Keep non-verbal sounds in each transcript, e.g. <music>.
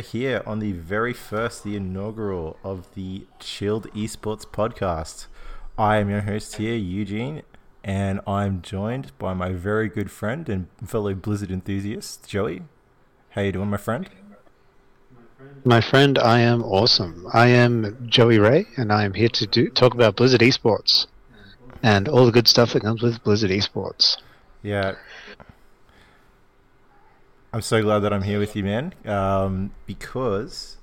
We're here on the very first, the inaugural of the Chilled Esports podcast. I am your host here, Eugene, and I'm joined by my very good friend and fellow Blizzard enthusiast, Joey. How you doing, my friend? My friend, I am awesome. I am Joey Ray, and I am here to do, talk about Blizzard Esports and all the good stuff that comes with Blizzard Esports. Yeah. I'm so glad that I'm here with you, man. Um, because,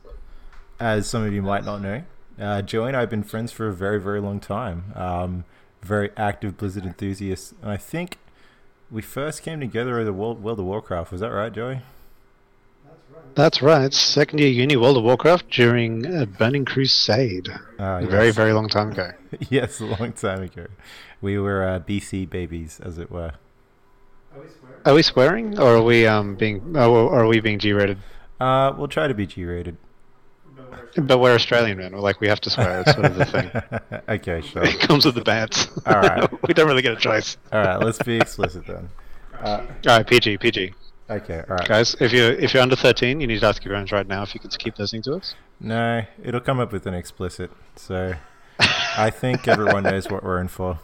as some of you might not know, uh, Joey and I have been friends for a very, very long time. Um, very active Blizzard enthusiasts. And I think we first came together at the World, World of Warcraft. Was that right, Joey? That's right. Second year uni World of Warcraft during a Burning Crusade. Ah, A very, very long time ago. <laughs> yes, a long time ago. We were uh, BC babies, as it were. Are we swearing, or are we um being, oh, or are we being G-rated? Uh, we'll try to be G-rated. But we're Australian, man. We're like we have to swear. It's sort of the thing. <laughs> okay, sure. It comes with the bats. All right. <laughs> we don't really get a choice. All right, let's be explicit then. Uh, All right, PG, PG. okay, all right. Guys, if you're if you're under 13, you need to ask your parents right now if you can keep listening to us. No, it'll come up with an explicit. So I think everyone knows what we're in for.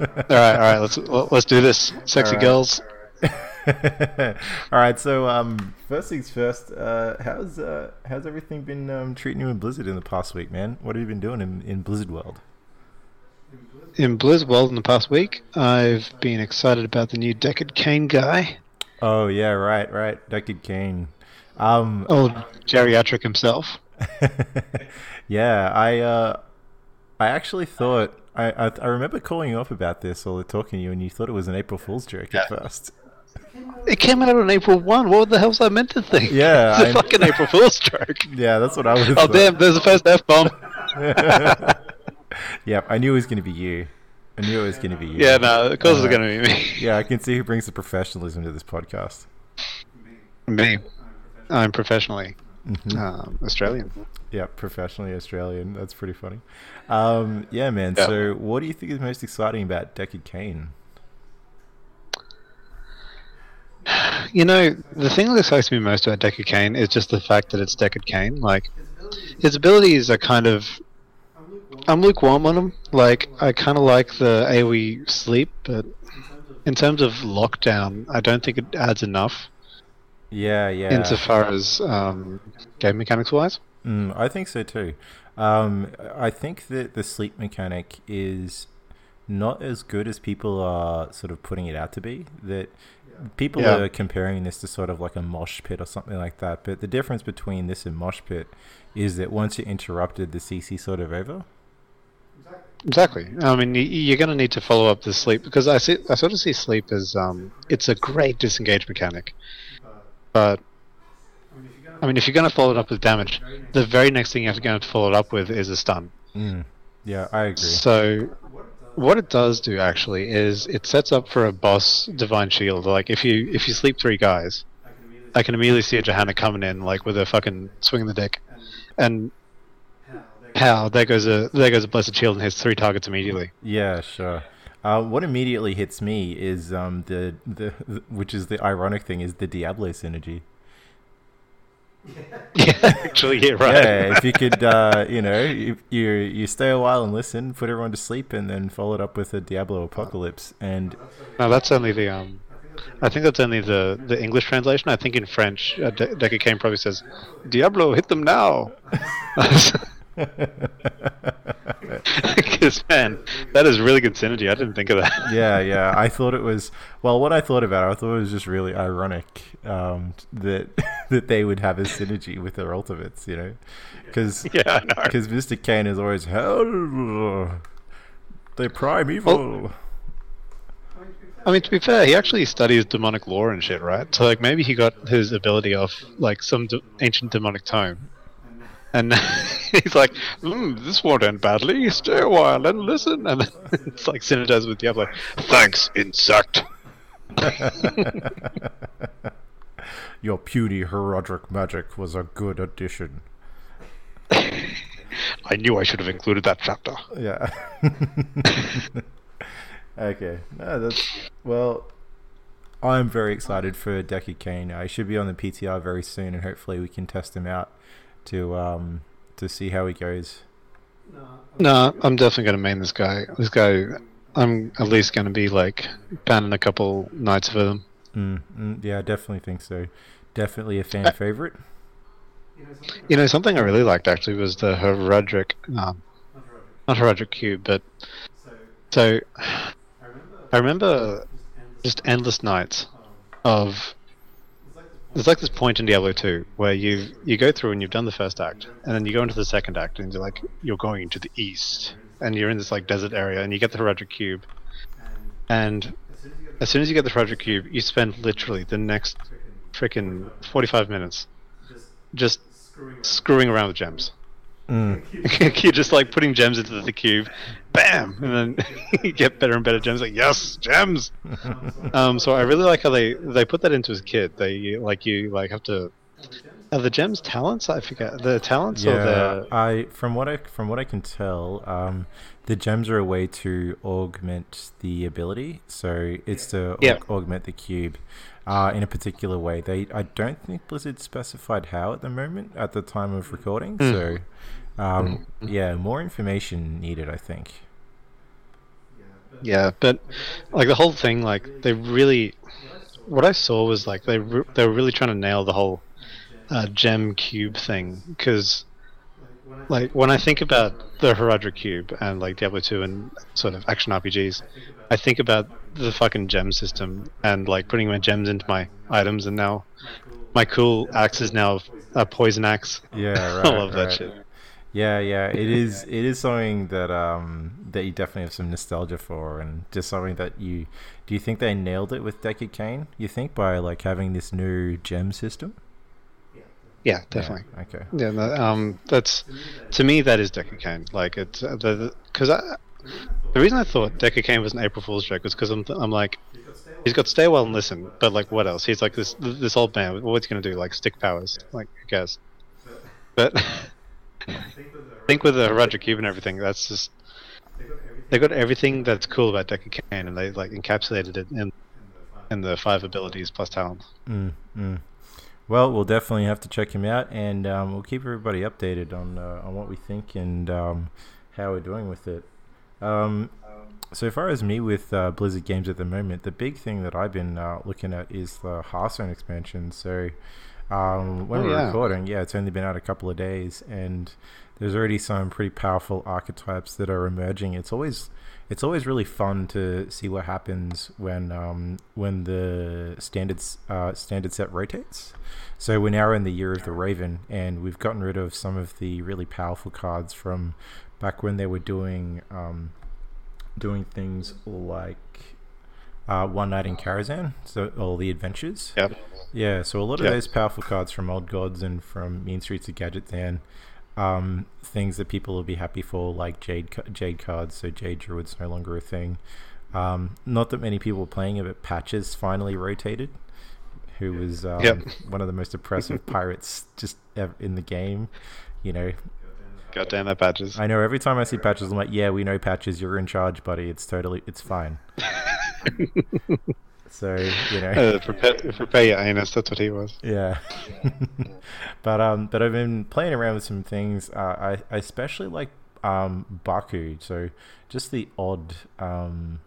All right, all right. Let's let's do this. Sexy right. girls. <laughs> all right, so um, first things first. Uh, how's uh, how's everything been um, treating you in Blizzard in the past week, man? What have you been doing in, in Blizzard World? In Blizzard World in the past week, I've been excited about the new Deckard Cain guy. Oh yeah, right, right. Deckard Cain. Um, Old geriatric himself. <laughs> yeah, I uh, I actually thought I, I I remember calling you up about this or talking to you, and you thought it was an April Fool's joke at first. It came out on April 1. What the hell's I meant to think? Yeah, <laughs> It's a I- fucking April Fool's joke. Yeah, that's what I was. Oh, damn, there's the first F bomb. <laughs> yep, I knew it was going to be you. I knew it was going to be you. Yeah, no, of course it's Uh, going to be me. Yeah, I can see who brings the professionalism to this podcast. Me. I'm professionally Mhm. um, Australian. Yeah, professionally Australian. That's pretty funny. Um, yeah, man. Yeah. So, what do you think is most exciting about Deckard Cain? <sighs> You know, the thing that excites me most about Deckard Cain is just the fact that it's Deckard Cain. Like, his abilities are kind of. I'm lukewarm on him. Like, I kind of like the AoE sleep, but in terms of lockdown, I don't think it adds enough Yeah, yeah. insofar as um, game mechanics wise. Mm, I think so too. Um, I think that the sleep mechanic is not as good as people are sort of putting it out to be. That people Yeah. are comparing this to sort of like a mosh pit or something like that. But the difference between this and mosh pit is that once you're interrupted, the CC sort of over. Exactly. I mean, you're going to need to follow up the sleep because I see, I sort of see sleep as um, it's a great disengage mechanic, but I mean, if you're going to follow it up with damage, the very next thing you have to go to follow it up with is a stun. Mm. Yeah, I agree. So, what it does do actually is it sets up for a boss divine shield. Like if you if you sleep three guys, I can immediately see a Johanna coming in like with a fucking swing of the dick, and how there goes a there goes a blessed shield and hits three targets immediately. Yeah, sure. Uh, what immediately hits me is um, the, the which is the ironic thing is the Diablo synergy. Yeah, <laughs> actually, yeah, right. Yeah, if you could, uh, you know, you, you you stay a while and listen, put everyone to sleep, and then follow it up with a Diablo apocalypse. And No, that's only the um. I think that's only the the English translation. I think in French, uh, De- Kane probably says, "Diablo, hit them now." <laughs> <laughs> Because man, that is really good synergy. I didn't think of that. yeah, yeah, I thought it was well. What I thought about it, I thought it was just really ironic um, that <laughs> that they would have a synergy with their ultimates, you know, because <laughs> yeah, because Mr. Cain is always hell, they're primeval. I mean, to be fair, he actually studies demonic lore and shit, right? So like maybe he got his ability off like some d- ancient demonic tome. And <laughs> he's like, mm, "This won't end badly. Stay a while and listen." And <laughs> it's like synergized with Diablo. Thanks, insect. <laughs> Your puny Horadric magic was a good addition. I knew I should have included that chapter. Yeah. okay. No, that's well. I'm very excited for Deckard Cain. I should be on the PTR very soon, and hopefully we can test him out to um, to see how he goes. No, I'm definitely going to main this guy. This guy, I'm at least going to be like banning a couple nights for them. Mm, mm, yeah, I definitely think so. Definitely a fan favorite. You know, something I really liked actually was the Horadric, um, not Horadric Cube, but so <sighs> I remember just endless nights of. There's like this point in Diablo 2 where you you go through and you've done the first act, and then you go into the second act, and you're like you're going to the east, and you're in this like desert area, and you get the Horadric Cube, and as soon as you get the Horadric Cube, you spend literally the next freaking 45 minutes just screwing around with gems. Mm. <laughs> You're just like putting gems into the cube, bam, and then <laughs> you get better and better gems. Like yes, gems. <laughs> um, so I really like how they they put that into his kit. They like you like have to. Are the gems talents? I forget the talents or the I from what I from what I can tell, um, the gems are a way to augment the ability. So it's to aug- augment the cube uh, in a particular way. They I don't think Blizzard specified how at the moment at the time of recording. Mm. So um, yeah, more information needed. I think. Yeah, but like the whole thing, like they really, what I saw was like they re- they were really trying to nail the whole uh, gem cube thing because, like when I think about the Horadric cube and like Diablo two and sort of action RPGs, I think about the fucking gem system and like putting my gems into my items and now my cool axe is now a poison axe. Yeah, <laughs> right, I love that shit. Yeah, yeah, it is. It is something that um that you definitely have some nostalgia for, and just something that you do. You think they nailed it with Deckard Cain? You think by like having this new gem system? Yeah, definitely. Yeah, okay. Yeah, no, um, that's to me that is Deckard Cain. Like it's uh, the because I the reason I thought Deckard Cain was an April Fool's joke was because I'm I'm like he's got stay well and listen, but like what else? He's like this this old man. What's he gonna do? Like stick powers? Like who cares? But I <laughs> think with the Horadric Cube and everything, that's just they got everything that's cool about Deckard Cain, and they like encapsulated it in in the five abilities plus talent. Mm, mm. Well, we'll definitely have to check him out, and um, we'll keep everybody updated on uh, on what we think and um, how we're doing with it. Um, so far as me with uh, Blizzard games at the moment, the big thing that I've been uh, looking at is the Hearthstone expansion. So um, when Oh, we're yeah. recording, yeah, it's only been out a couple of days, and there's already some pretty powerful archetypes that are emerging. It's always it's always really fun to see what happens when um, when the standards uh, standard set rotates. So we're now in the year of the Raven, and we've gotten rid of some of the really powerful cards from back when they were doing um, doing things like uh, One Night in Karazhan, so all the adventures. Yep. Yeah, so a lot of Yep. those powerful cards from Old Gods and from Mean Streets of Gadgetzan, um, things that people will be happy for, like Jade Jade cards. So Jade Druid's no longer a thing. Um, not that many people were playing it, but Patches finally rotated, who was um, Yep. one of the most oppressive <laughs> pirates just in the game. You know, God damn that Patches. I know every time I see Patches, I'm like, yeah, we know Patches, you're in charge, buddy. It's totally, it's fine. <laughs> so you know. <laughs> Uh, prepare, prepare your anus. That's what he was. Yeah, <laughs> but um, but I've been playing around with some things. Uh, I I especially like um Baku. So just the odd um,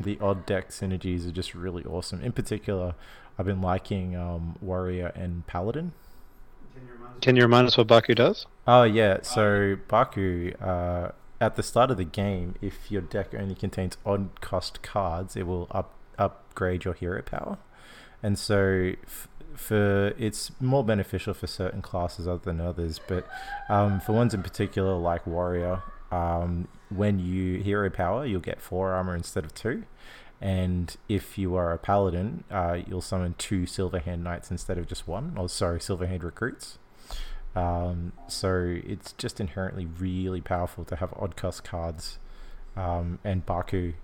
the odd deck synergies are just really awesome. In particular, I've been liking um Warrior and Paladin. Can you remind us what Baku does? Oh yeah, so Baku, uh, at the start of the game, if your deck only contains odd cost cards, it will up upgrade your hero power, and so f- for it's more beneficial for certain classes other than others, but um, for ones in particular like Warrior, um, when you hero power, you'll get four armor instead of two. And if you are a paladin, uh, you'll summon two Silverhand Knights instead of just one. Oh, sorry, Silverhand Recruits. Um, so it's just inherently really powerful to have odd cost cards. Um, and Baku,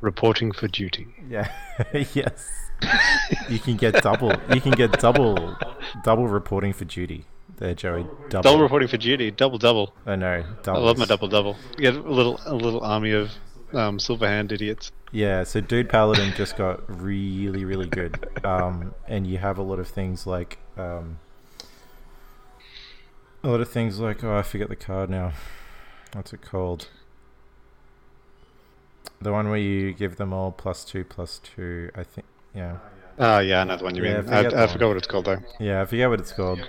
Reporting for duty. yeah, <laughs> yes, you can get double. You can get double, double reporting for duty. There, Joey. Double. Double reporting for duty. Double double. I know. I love my double double. Get a little a little army of um, silver hand idiots. Yeah, so Dude Paladin just got really, really good. Um, and you have a lot of things like um, a lot of things like oh, I forget the card now. What's it called? The one where you give them all plus two, plus two. I think. Yeah. Oh yeah, I know the one you Yeah, I mean. I, I one. forgot what it's called though. Yeah, I forget what it's called.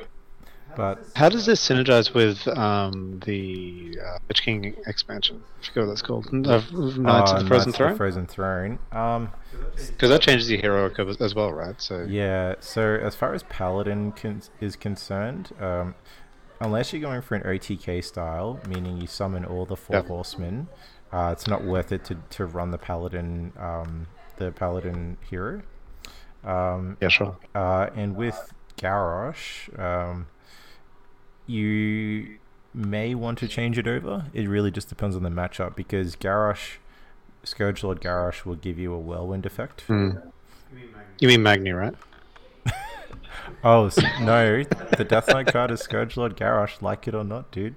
But How does this synergize with um, the uh, Witch King expansion? I forget what that's called. Uh, Knights oh, of the Frozen Knights Throne. Frozen Throne. Um, Because that changes your heroic as- as well, right? So Yeah, so as far as Paladin con- is concerned, um, unless you're going for an OTK style, meaning you summon all the four Yep. horsemen, uh, it's not worth it to, to run the Paladin, um, the Paladin hero. Um, yeah, sure. uh, and with Garrosh, um, you may want to change it over. It really just depends on the matchup because Garrosh, Scourge Lord Garrosh will give you a whirlwind effect. Hmm. You mean Magni, right? <laughs> Oh s- no, the Death Knight card is Scourge Lord Garrosh, like it or not, dude.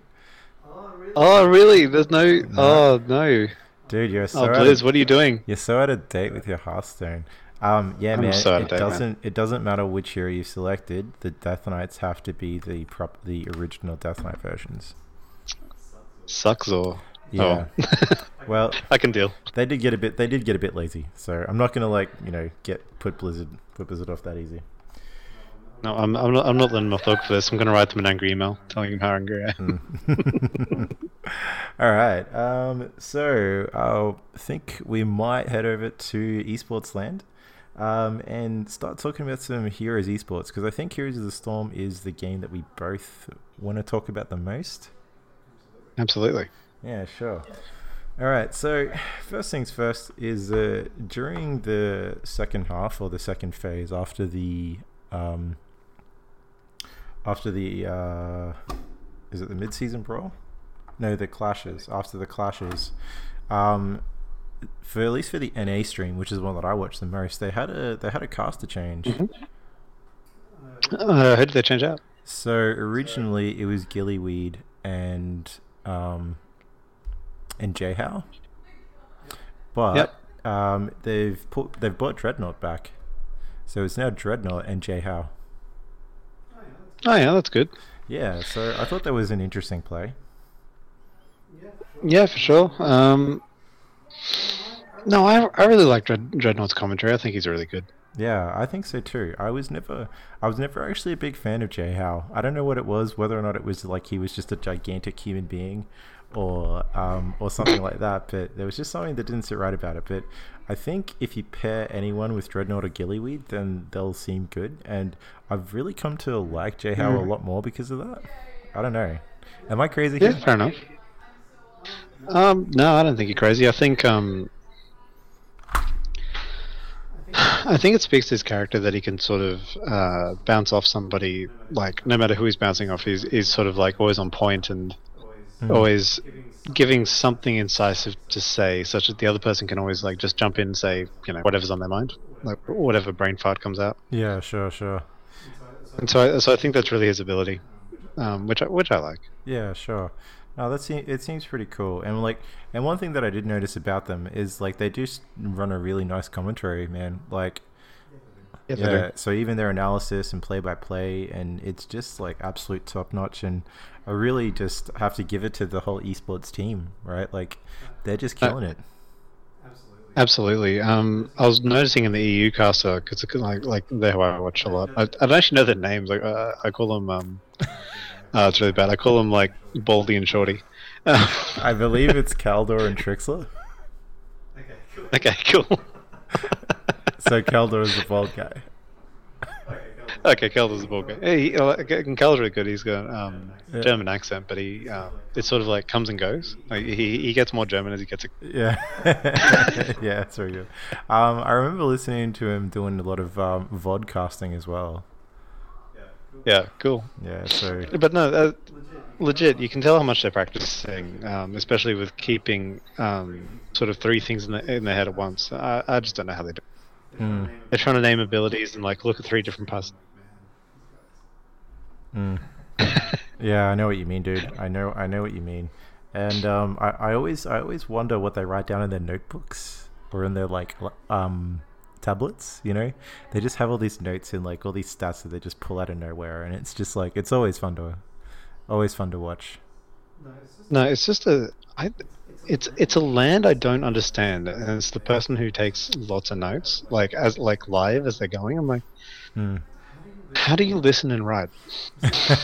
Oh really? There's no. Oh no. Dude, you're so Oh Blizz, what are you doing? you're so out of date with your Hearthstone. Um, yeah, I'm man, so out it date, doesn't it doesn't matter which hero you selected. The Death Knights have to be the prop the original Death Knight versions. Sucks or. Yeah. Oh. <laughs> Well, I can deal. they did get a bit they did get a bit lazy, so I'm not gonna like you know get put Blizzard put Blizzard off that easy. No, I'm, I'm not. I'm not letting him off the hook for this. I'm going to write them an angry email telling him how angry I am. Mm. <laughs> All right. Um, so I think we might head over to esports land um, and start talking about some Heroes esports because I think Heroes of the Storm is the game that we both want to talk about the most. Absolutely. Yeah, sure. All right. So first things first is uh, during the second half or the second phase after the um, after the uh, is it the mid-season brawl? No, the clashes. After the clashes, um, for at least for the NA stream, which is the one that I watch the most, they had a they had a caster change. Uh, who did they change out? So originally it was Gillyweed and um and Jhow. But um they've put they've brought Dreadnought back. So it's now Dreadnought and Jhow. Oh yeah, that's good. Yeah, so I thought that was an interesting play. Yeah, for sure. Um, no, I I really like Dread, Dreadnought's commentary. I think he's really good. Yeah, I think so too. I was never I was never actually a big fan of Jhow. I don't know what it was, whether or not it was like he was just a gigantic human being or um, or something like that, but there was just something that didn't sit right about it. But I think if you pair anyone with Dreadnought or Gillyweed, then they'll seem good. And I've really come to like Jhow a Mm. lot more because of that. I don't know. Am I crazy Yeah, here? fair enough. Um, no, I don't think you're crazy. I think um, I think it speaks to his character that he can sort of uh, bounce off somebody. Like no matter who he's bouncing off, he's, he's sort of like always on point and Mm. always giving something incisive to say, such that the other person can always like just jump in and say, you know, whatever's on their mind, like whatever brain fart comes out. Yeah, sure, sure. And so, I, so I think that's really his ability, um, which I, which I like. Yeah, sure. No, that seems it seems pretty cool. And like, and one thing that I did notice about them is like they do run a really nice commentary, man. Like, Yeah, yeah. So even their analysis and play by play, and it's just like absolute top notch. And I really just have to give it to the whole esports team, right? Like, they're just Uh, killing it. Absolutely. Um, I was noticing in the EU caster because like like they're who I watch a lot. I, I don't actually know their names. Like uh, I call them. Um, <laughs> uh, it's really bad. I call them like Baldy and Shorty. I <laughs> believe it's Khaldor and Trikslyr. okay, cool. <laughs> So Khaldor is the bald guy. Okay, Khaldor's a ball guy. He, uh, Khaldor's really good. He's got um, Yeah. German accent, but he uh, it sort of like comes and goes. Like he he gets more German as he gets. Yeah, <laughs> yeah, that's very good. Um, I remember listening to him doing a lot of um, vodcasting as well. Yeah, cool. Yeah, so But no, uh, legit, you can tell how much they're practicing, um, especially with keeping um, sort of three things in, the, in their head at once. I, I just don't know how they do. it. mm, They're trying to name abilities and like look at three different parts. Mm. yeah, I know what you mean, dude. I know, I know what you mean. and um, I, I always I always wonder what they write down in their notebooks or in their like um tablets. You know, they just have all these notes and like all these stats that they just pull out of nowhere, and it's just like it's always fun to always fun to watch. No, it's just a. I, it's it's a land I don't understand, and it's the person who takes lots of notes, like as like live as they're going. I'm like, Hmm. How do you listen and write?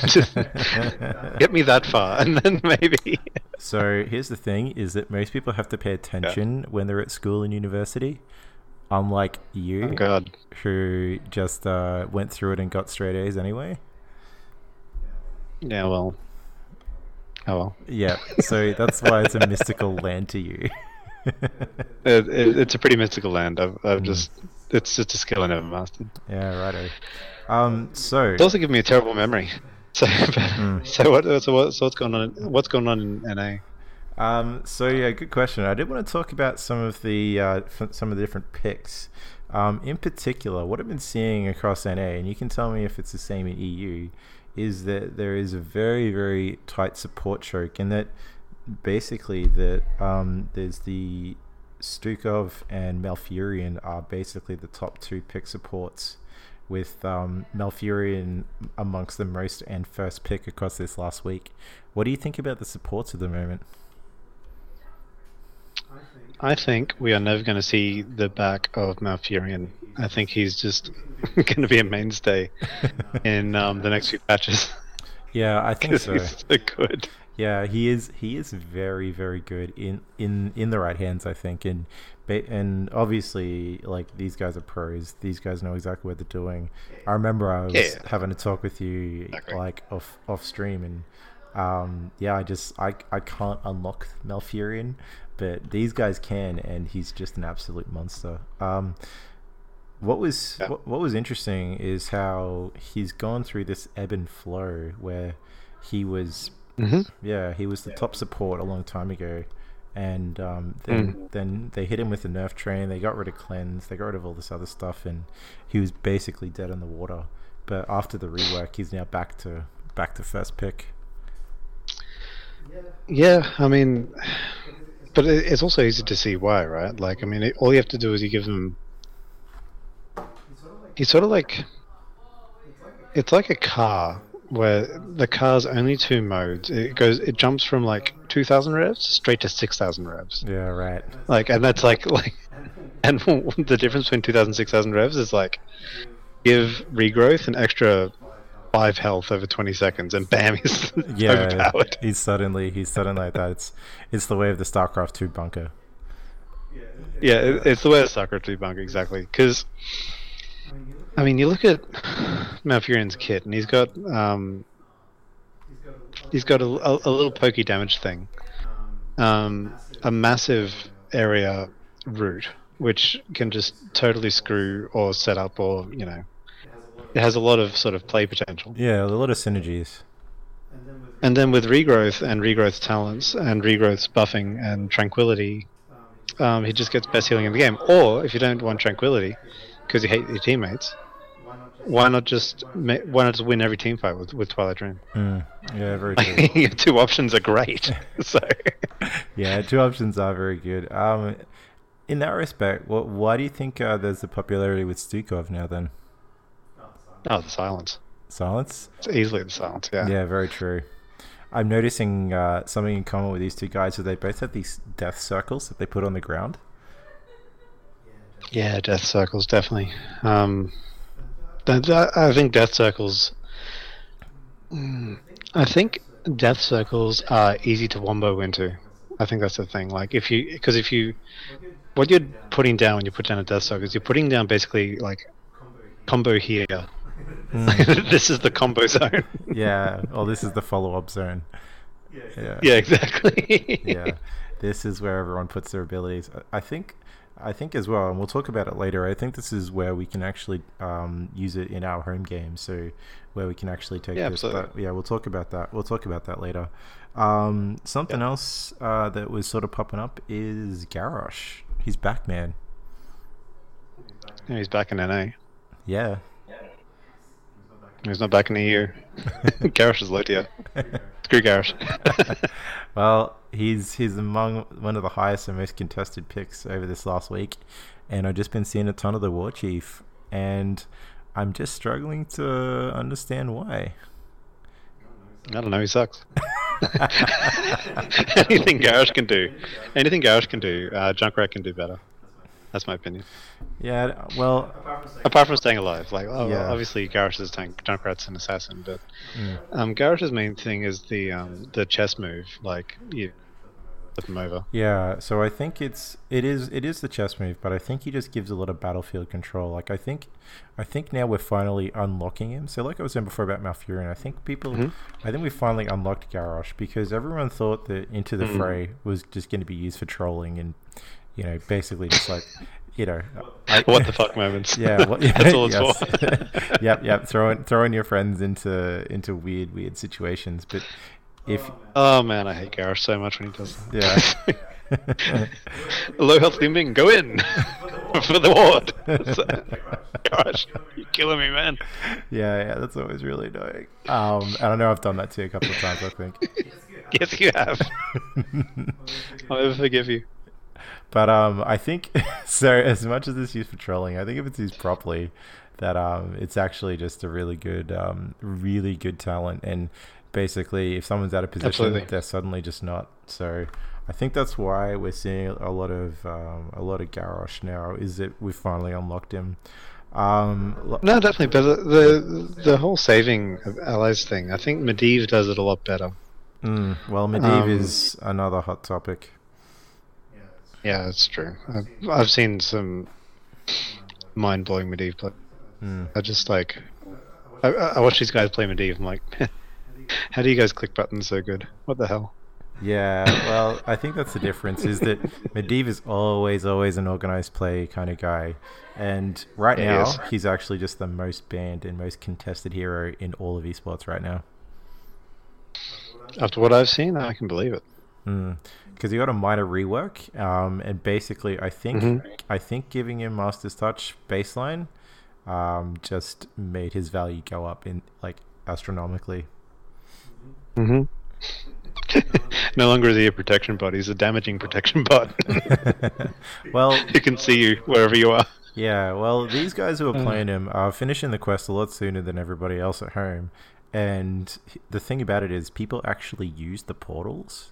Just <laughs> get me that far, and then maybe. So here's the thing: is that most people have to pay attention when they're at school and university, unlike you, Oh God. who just uh, went through it and got straight A's anyway. Yeah. Well. Oh well. Yeah, so that's why it's a mystical land to you. <laughs> It, it, it's a pretty mystical land. I've, I've Mm. just. It's just a skill I never mastered. yeah, righto. Um, so It's also given me a terrible memory. <laughs> So, Mm. so what? So what? So what's going on? What's going on in NA? Um, so yeah, good question. I did want to talk about some of the uh, f- some of the different picks. Um, in particular, what I've been seeing across NA, and you can tell me if it's the same in EU, is that there is a very very tight support choke, and that basically that um, there's the Stukov and Malfurion are basically the top two pick supports, with um, Malfurion amongst the most and first pick across this last week. What do you think about the supports at the moment? I think we are never going to see the back of Malfurion. I think he's just <laughs> going to be a mainstay <laughs> in um, the next few patches. Yeah, I think <laughs> so. he's so good. Yeah, he is. He is very, very good in in in the right hands. I think, and and obviously, like these guys are pros. These guys know exactly what they're doing. I remember I was Yeah. having a talk with you like off off stream, and um, yeah, I just I I can't unlock Malfurion, but these guys can, and he's just an absolute monster. Um, what was Yeah. what, what was interesting is how he's gone through this ebb and flow where he was hmm yeah, he was the top support a long time ago, and um, then then they hit him with the nerf train. They got rid of cleanse. They got rid of all this other stuff, and he was basically dead in the water. But after the rework, he's now back to back to first pick. Yeah, I mean, but it's also easy to see why, right? Like, I mean, it, all you have to do is you give him. He's sort of like. It's like a car where the car's only two modes. It goes, it jumps from like two thousand revs straight to six thousand revs. Yeah, right. Like, and that's like <laughs> like, and <laughs> the difference between 2,000 6,000 revs is like, give regrowth an extra five health over 20 seconds, and bam, <laughs> he's Yeah, overpowered. he's suddenly he's suddenly like that. It's it's the way of the StarCraft two bunker. Yeah, it, it's the way of StarCraft 2 bunker exactly. Because, I mean, you look at Malfurion's kit, and he's got um, he's got a, a, a little pokey damage thing, um, a massive area root, which can just totally screw or set up, or you know, it has a lot of sort of play potential. Yeah, a lot of synergies. And then with regrowth and regrowth talents and regrowth's buffing and tranquility, um, he just gets best healing in the game. Or if you don't want tranquility because you hate your teammates, why not just ma- why not just win every team fight with, with Twilight Dream? Mm, yeah, very true. <laughs> Your two options are great. <laughs> <laughs> so yeah, two options are very good. Um, in that respect, what why do you think uh, there's the popularity with Stukov now? Then oh, the silence. silence. It's easily the silence. Yeah. Yeah, very true. I'm noticing uh, something in common with these two guys. So they both have these death circles that they put on the ground. Yeah, death circles definitely. Um, that, that, I think death circles. Mm, I think death circles are easy to wombo into. I think that's the thing. Like if you, because if you, what you're putting down when you put down a death circle is you're putting down basically like combo here. Mm, <laughs> this is the combo zone. yeah. Oh, this is the follow-up zone. Yeah. yeah, exactly. yeah, this is where everyone puts their abilities. I- I think, I think as well, and we'll talk about it later. I think this is where we can actually um, use it in our home game. So where we can actually take Yeah, this. But yeah, we'll talk about that. We'll talk about that later. Um, something else uh, that was sort of popping up is Garrosh. He's back, man. Yeah, he's back in NA. Yeah. He's not back in a year. <laughs> <laughs> Garrosh is late, <laughs> yeah. Screw Garrosh. <laughs> well, he's he's among one of the highest and most contested picks over this last week, and I've just been seeing a ton of the War Chief, and I'm just struggling to understand why. I don't know. He sucks. <laughs> anything Garrosh can do, anything Garrosh can do, uh, Junkrat can do better. That's my opinion. Yeah, well, apart from staying alive, like oh, Yeah. obviously Garrosh is tank, Junkrat's an assassin, but mm, um, Garrosh's main thing is the um, the chess move, like you flip him over. yeah. So I think it's it is it is the chess move, but I think he just gives a lot of battlefield control. Like I think, I think now we're finally unlocking him. So like I was saying before about Malfurion, I think people, Mhm. I think we finally unlocked Garrosh because everyone thought that Into the Mhm. Fray was just going to be used for trolling and, you know, basically just like, you know, I- <laughs> what the fuck moments? Yeah, <laughs> well, yeah that's all it's yes. for. <laughs> yep, yep. Throwing throwing your friends into into weird weird situations, but if Oh man, I hate Garrosh so much when he does that. yeah. Low health Li-Ming, go in for the ward. Gosh, you're killing me, man. yeah, yeah, that's always really annoying. Um, and I know I've done that to you a couple of times. I think. Yes, you have. I'll never forgive you. But um, I think <laughs> so. As much as it's used for trolling, I think if it's used properly, that um, it's actually just a really good, um, really good talent. And basically, if someone's out of position, Absolutely. they're suddenly just not. So I think that's why we're seeing a lot of um, a lot of Garrosh now. Is that we've finally unlocked him. Um, No, definitely. But the the, the whole saving of allies thing, I think Medivh does it a lot better. mm, well, Medivh Um, is another hot topic. Yeah, that's true. I've, I've seen some mind blowing Medivh play. Mm. I just like, I, I watch these guys play Medivh. I'm like, <laughs> how do you guys click buttons so good? What the hell? Yeah, well, I think that's the difference is that <laughs> Medivh is always, always an organized play kind of guy. And right Yeah, now, he's actually just the most banned and most contested hero in all of esports right now. After what I've seen, I can believe it. Because he got a minor rework, um, and basically, I think Mhm. I think giving him Master's Touch baseline um, just made his value go up in like astronomically. Mm-hmm. no longer is he a protection bot; he's a damaging protection bot. <laughs> well, <laughs> he can see you wherever you are. Yeah, well, these guys who are Uh. playing him are finishing the quest a lot sooner than everybody else at home. And the thing about it is, people actually use the portals.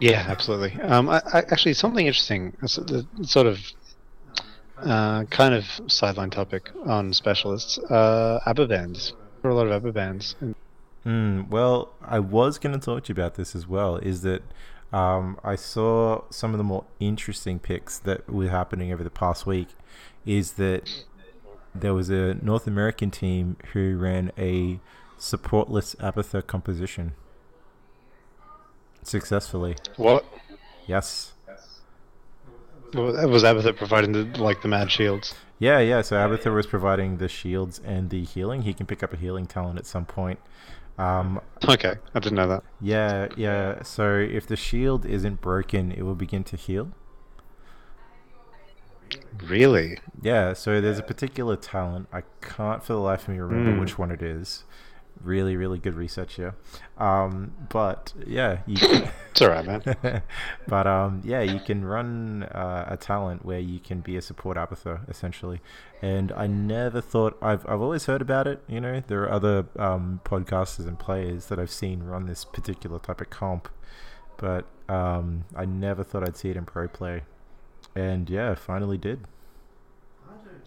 Yeah, absolutely. Um, I, I, actually, something interesting, sort of uh, kind of sideline topic on specialists. Uh, ABBA bands. There are a lot of ABBA bands. And, Mm, well, I was going to talk to you about this as well. Is that um, I saw some of the more interesting picks that were happening over the past week. Is that there was a North American team who ran a supportless Abathur composition successfully. what Yes. was Abathur providing the like the mad shields? Yeah, yeah. So Abathur was providing the shields and the healing. He can pick up a healing talent at some point. Um, Okay, I didn't know that. yeah, yeah. So if the shield isn't broken, it will begin to heal. Really? Yeah. So there's a particular talent. I can't for the life of me remember Mm. which one it is. Really, really good research here. Um, but yeah, you. <coughs> It's alright, man. <laughs> but um, yeah, you can run uh, a talent where you can be a support Abathur essentially. And I never thought I've I've always heard about it. You know, there are other um, podcasters and players that I've seen run this particular type of comp, but um, I never thought I'd see it in pro play. And yeah, finally did.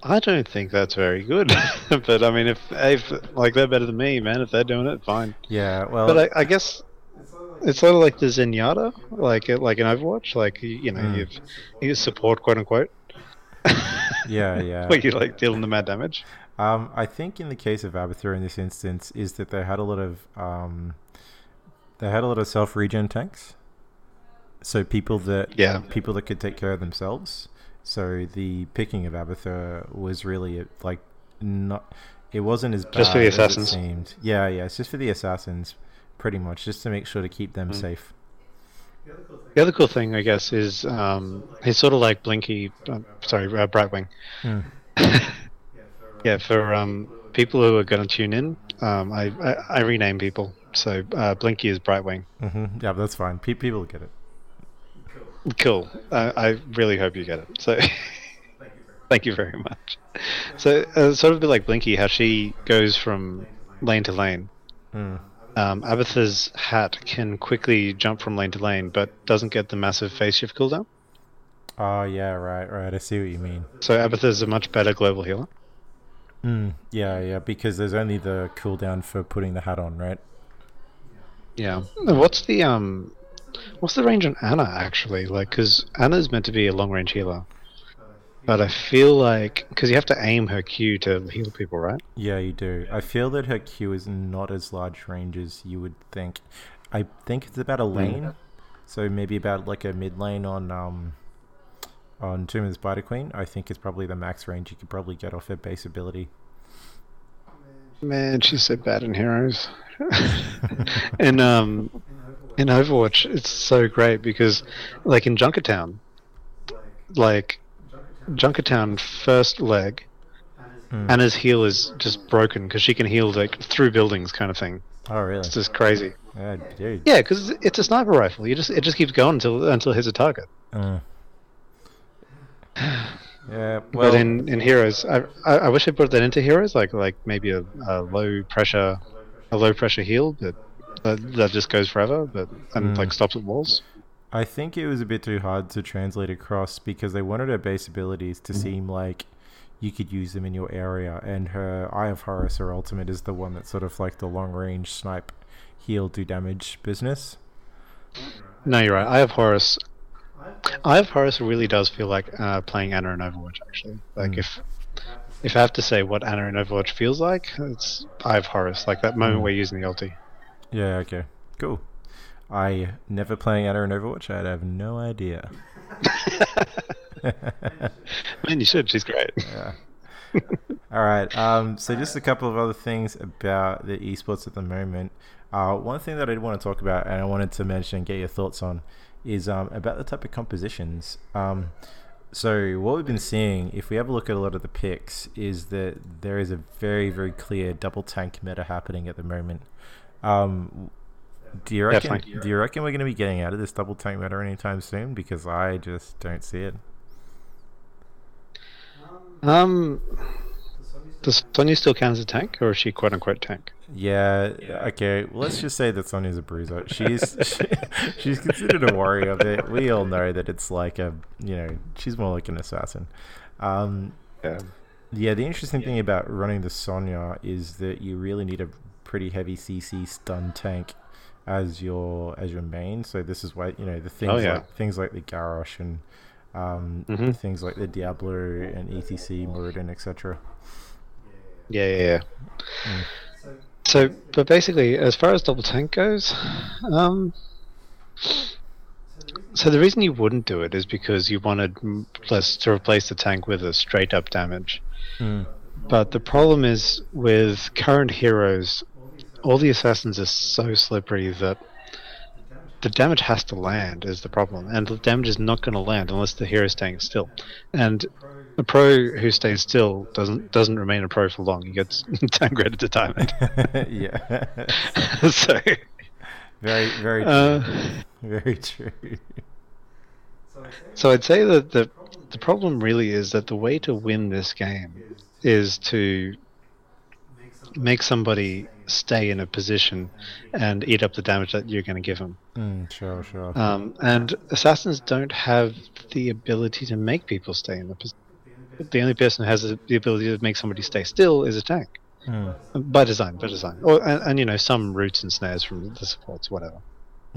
I don't think that's very good. <laughs> but I mean, if, if like they're better than me, man, if they're doing it, fine. Yeah, well, But I, I guess it's sort of like the Zenyatta, like like in Overwatch, like you, you know, Mm. you've you support quote unquote. <laughs> yeah, <laughs> yeah. Where you like dealing the mad damage. Um, I think in the case of Abathur in this instance is that they had a lot of um, they had a lot of self regen tanks. So people that Yeah. people that could take care of themselves. So the picking of Abathur was really like not. It wasn't as bad Just for the as it assassins. seemed. Yeah, yeah. It's just for the assassins, pretty much, just to make sure to keep them Mm. safe. The other cool thing, I guess, is um, he's sort of like Blinky. Uh, sorry, uh, Brightwing. Mm. <laughs> yeah, for um, people who are going to tune in, um, I, I I rename people. So uh, Blinky is Brightwing. hmm Yeah, that's fine. Pe- people get it. Cool. Uh, I really hope you get it. So, <laughs> thank you very much. So, uh, sort of a bit like Blinky, how she goes from lane to lane. Mm. Um, Abathur's hat can quickly jump from lane to lane, but doesn't get the massive phase shift cooldown. Oh yeah, right, right. I see what you mean. So Abathur's a much better global healer. Mm. Yeah, yeah. Because there's only the cooldown for putting the hat on, right? Yeah. What's the um, what's the range on Ana actually? Like, because Ana's meant to be a long range healer, but I feel like because you have to aim her Q to heal people, right? Yeah, you do. I feel that her Q is not as large range as you would think. I think it's about a lane, so maybe about like a mid lane on um on Tomb of the Spider Queen. I think is probably the max range you could probably get off her base ability. Man, she's so bad in Heroes. <laughs> and um, in Overwatch, it's so great because, like in Junkertown, like Junkertown first leg, Mm. Ana's heal is just broken because she can heal like through buildings, kind of thing. Oh really? It's just crazy. Yeah, dude. Yeah, because it's a sniper rifle. You just it just keeps going until until it hits a target. Uh. <sighs> Yeah. Well, but in, in Heroes, I, I I wish I put that into Heroes, like like maybe a, a low pressure, a low pressure heal, but that, that just goes forever, but and Mm. like stops at walls. I think it was a bit too hard to translate across because they wanted her base abilities to seem like you could use them in your area, and her Eye of Horus, her ultimate, is the one that's sort of like the long range snipe, heal, do damage business. No, you're right. Eye of Horus. Eye of Horus really does feel like uh, playing Ana in Overwatch. Actually, like Mm. if if I have to say what Ana in Overwatch feels like, it's Eye of Horus. Like that moment Mm. where you're using the ulti. Yeah, okay. Cool. I never playing Ana in Overwatch, I'd have no idea. <laughs> Man, you should. She's great. yeah. All right. Um, so just a couple of other things about the esports at the moment. Uh, one thing that I did want to talk about, and I wanted to mention and get your thoughts on, is um, about the type of compositions. Um, so what we've been seeing, if we have a look at a lot of the picks, is that there is a very, very clear double tank meta happening at the moment. Um, do you reckon? Definitely. Do you reckon we're going to be getting out of this double tank meta anytime soon? Because I just don't see it. Um, does Sonya still count as a tank, or is she quote unquote tank? Yeah, okay. Well, let's just say that Sonya's a bruiser. She's <laughs> she, she's considered a warrior, but we all know that it's like a you know she's more like an assassin. Um, Yeah. yeah, the interesting thing about running the Sonya is that you really need a pretty heavy CC stun tank as your as your main. So this is why you know the things Oh, yeah. like things like the Garrosh and um, Mhm. things like the Diablo and ETC, Muradin, etc. Yeah, yeah, yeah. Mm. So, but basically, as far as double tank goes, um, so the reason you wouldn't do it is because you wanted plus to replace the tank with a straight up damage. Mm. But the problem is with current heroes, all the assassins are so slippery that the damage has to land is the problem, and the damage is not going to land unless the hero is staying still. And a pro who stays still doesn't doesn't remain a pro for long. He gets <laughs> downgraded to diamond. <laughs> yeah. <laughs> so, Very, very true. uh, very true. so I'd say that the the problem really is that the way to win this game is to make somebody stay in a position and eat up the damage that you're going to give them. Mm, sure, sure. Um, and assassins don't have the ability to make people stay in the position. The only person who has the ability to make somebody stay still is a tank, Mm. by design. By design, or and, and you know some roots and snares from the supports, whatever.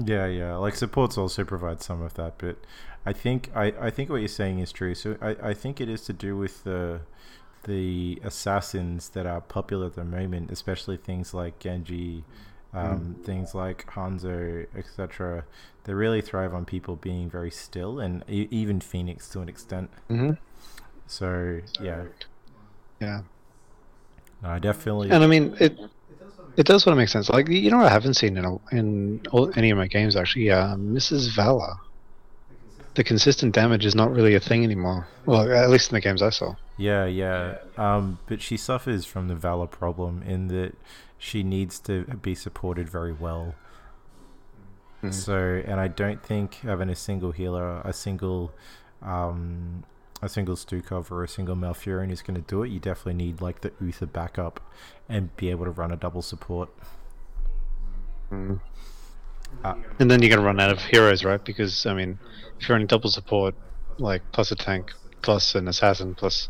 Yeah, yeah. Like supports also provide some of that, but I think I, I think what you're saying is true. So I, I think it is to do with the the assassins that are popular at the moment, especially things like Genji, um, things like Hanzo, etc. They really thrive on people being very still, and e- even Fenix to an extent. Mm-hmm. So yeah, Yeah, no, I definitely. and I mean it. It does sort of make sense. Like you know, what I haven't seen in a, in all, any of my games actually. Uh, Mrs. Valla. The consistent damage is not really a thing anymore. Well, at least in the games I saw. Yeah, yeah. Um, but she suffers from the Valla problem in that she needs to be supported very well. Mm. So, and I don't think having a single healer, a single, um, a single Stukov or a single Malfurion is going to do it. You definitely need like the Uther backup and be able to run a double support. Mm. Uh, and then you're going to run out of heroes, right? Because I mean, if you're running double support, like plus a tank, plus an assassin, plus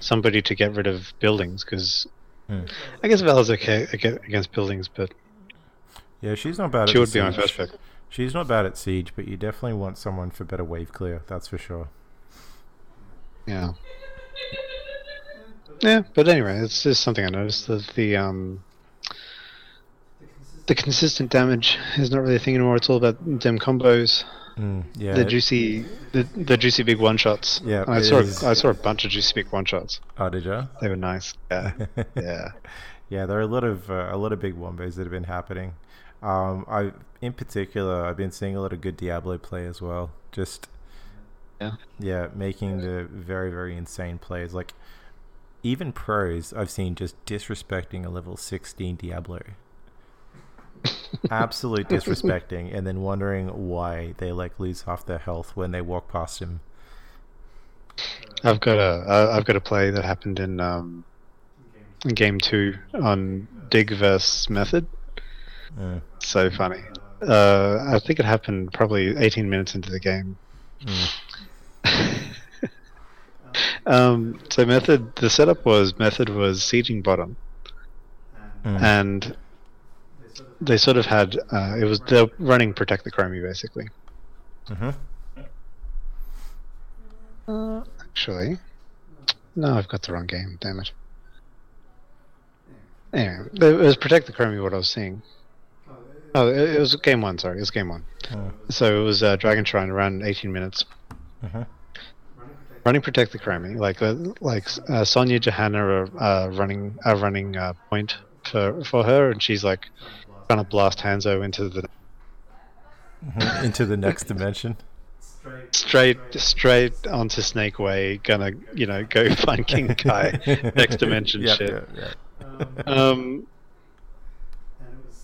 somebody to get rid of buildings, because Hmm. I guess Val's okay against buildings, but Yeah, she's not bad. she at would be my first pick. She's not bad at siege, but you definitely want someone for better wave clear. That's for sure. Yeah. Yeah, but anyway, it's just something I noticed that the um the consistent damage is not really a thing anymore. It's all about them combos, Mm, yeah, the juicy, the, the juicy big one shots. Yeah, I saw is. I saw a bunch of juicy big one shots. Oh, did you? They were nice. Yeah, <laughs> yeah. yeah, there are a lot of uh, a lot of big wombos that have been happening. Um, I, in particular, I've been seeing a lot of good Diablo play as well. Just Yeah. yeah, making the very very insane plays. Like even pros, I've seen just disrespecting a level sixteen Diablo. Absolute <laughs> disrespecting, and then wondering why they like lose half their health when they walk past him. I've got a I- I've got a play that happened in um in game two on Dig versus Method. Mm, So funny. Uh, I think it happened probably 18 minutes into the game. mm, <laughs> um, so method, the setup was method was sieging bottom, mm. and they sort of had uh, it was they're running protect the chromie basically. Mhm. Actually, no, I've got the wrong game. Damn it. Anyway, it was protect the chromie. What I was seeing. Oh, it, it was game one. Sorry, it was game one. Mm. So it was uh, Dragon Shrine around 18 minutes. Mhm. running protect the Chromie, like uh, like uh, Sonya Johanna are uh, running are running uh, point for for her, and she's like trying to blast Hanzo into the Mhm. Into the next dimension. straight straight onto Snake Way, gonna you know go <laughs> find King Kai, next dimension Yep, shit. yep, yep. Um,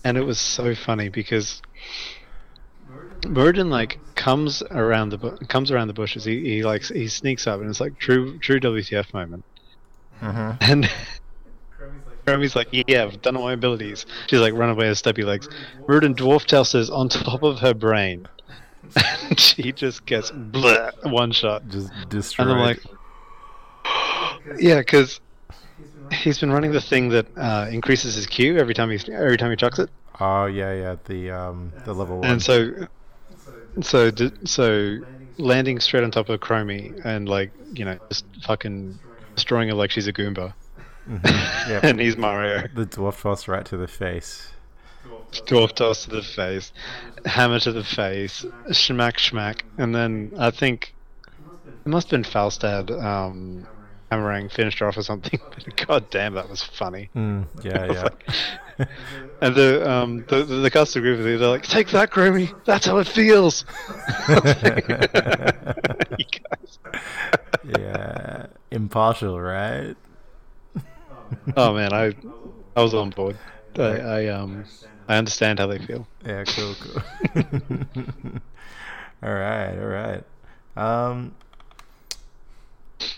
and it was so funny because Muradin like comes around the bu- comes around the bushes. He, he like he sneaks up, and it's like true true WTF moment. Mhm. And Chromie's like, yeah, I've done all my abilities. She's like, run away with stubby legs. Muradin dwarf tells is on top of her brain. <laughs> And she just gets bleh, one shot. Just destroyed. And I'm like, <gasps> yeah, because he's been running the thing that uh, increases his Q every time he every time he chucks it, oh yeah, yeah, the um, the level one. and so so so landing straight on top of Chromie and like you know just fucking destroying her like she's a Goomba, Mhm, yep. <laughs> and he's Mario. the dwarf toss right to the face. Dwarf toss to the face, hammer to the face, schmack schmack, and then I think it must have been Falstad um, hammering finished her off or something. <laughs> God damn, that was funny. Mm, yeah, <laughs> was yeah. like- and the um the the, the cast group they're like, take that, Grammy. That's how it feels. yeah, impartial, right? <laughs> Oh man, I I was on board. I, I um I understand how they feel. Yeah, cool, cool. <laughs> <laughs> all right, all right. Um,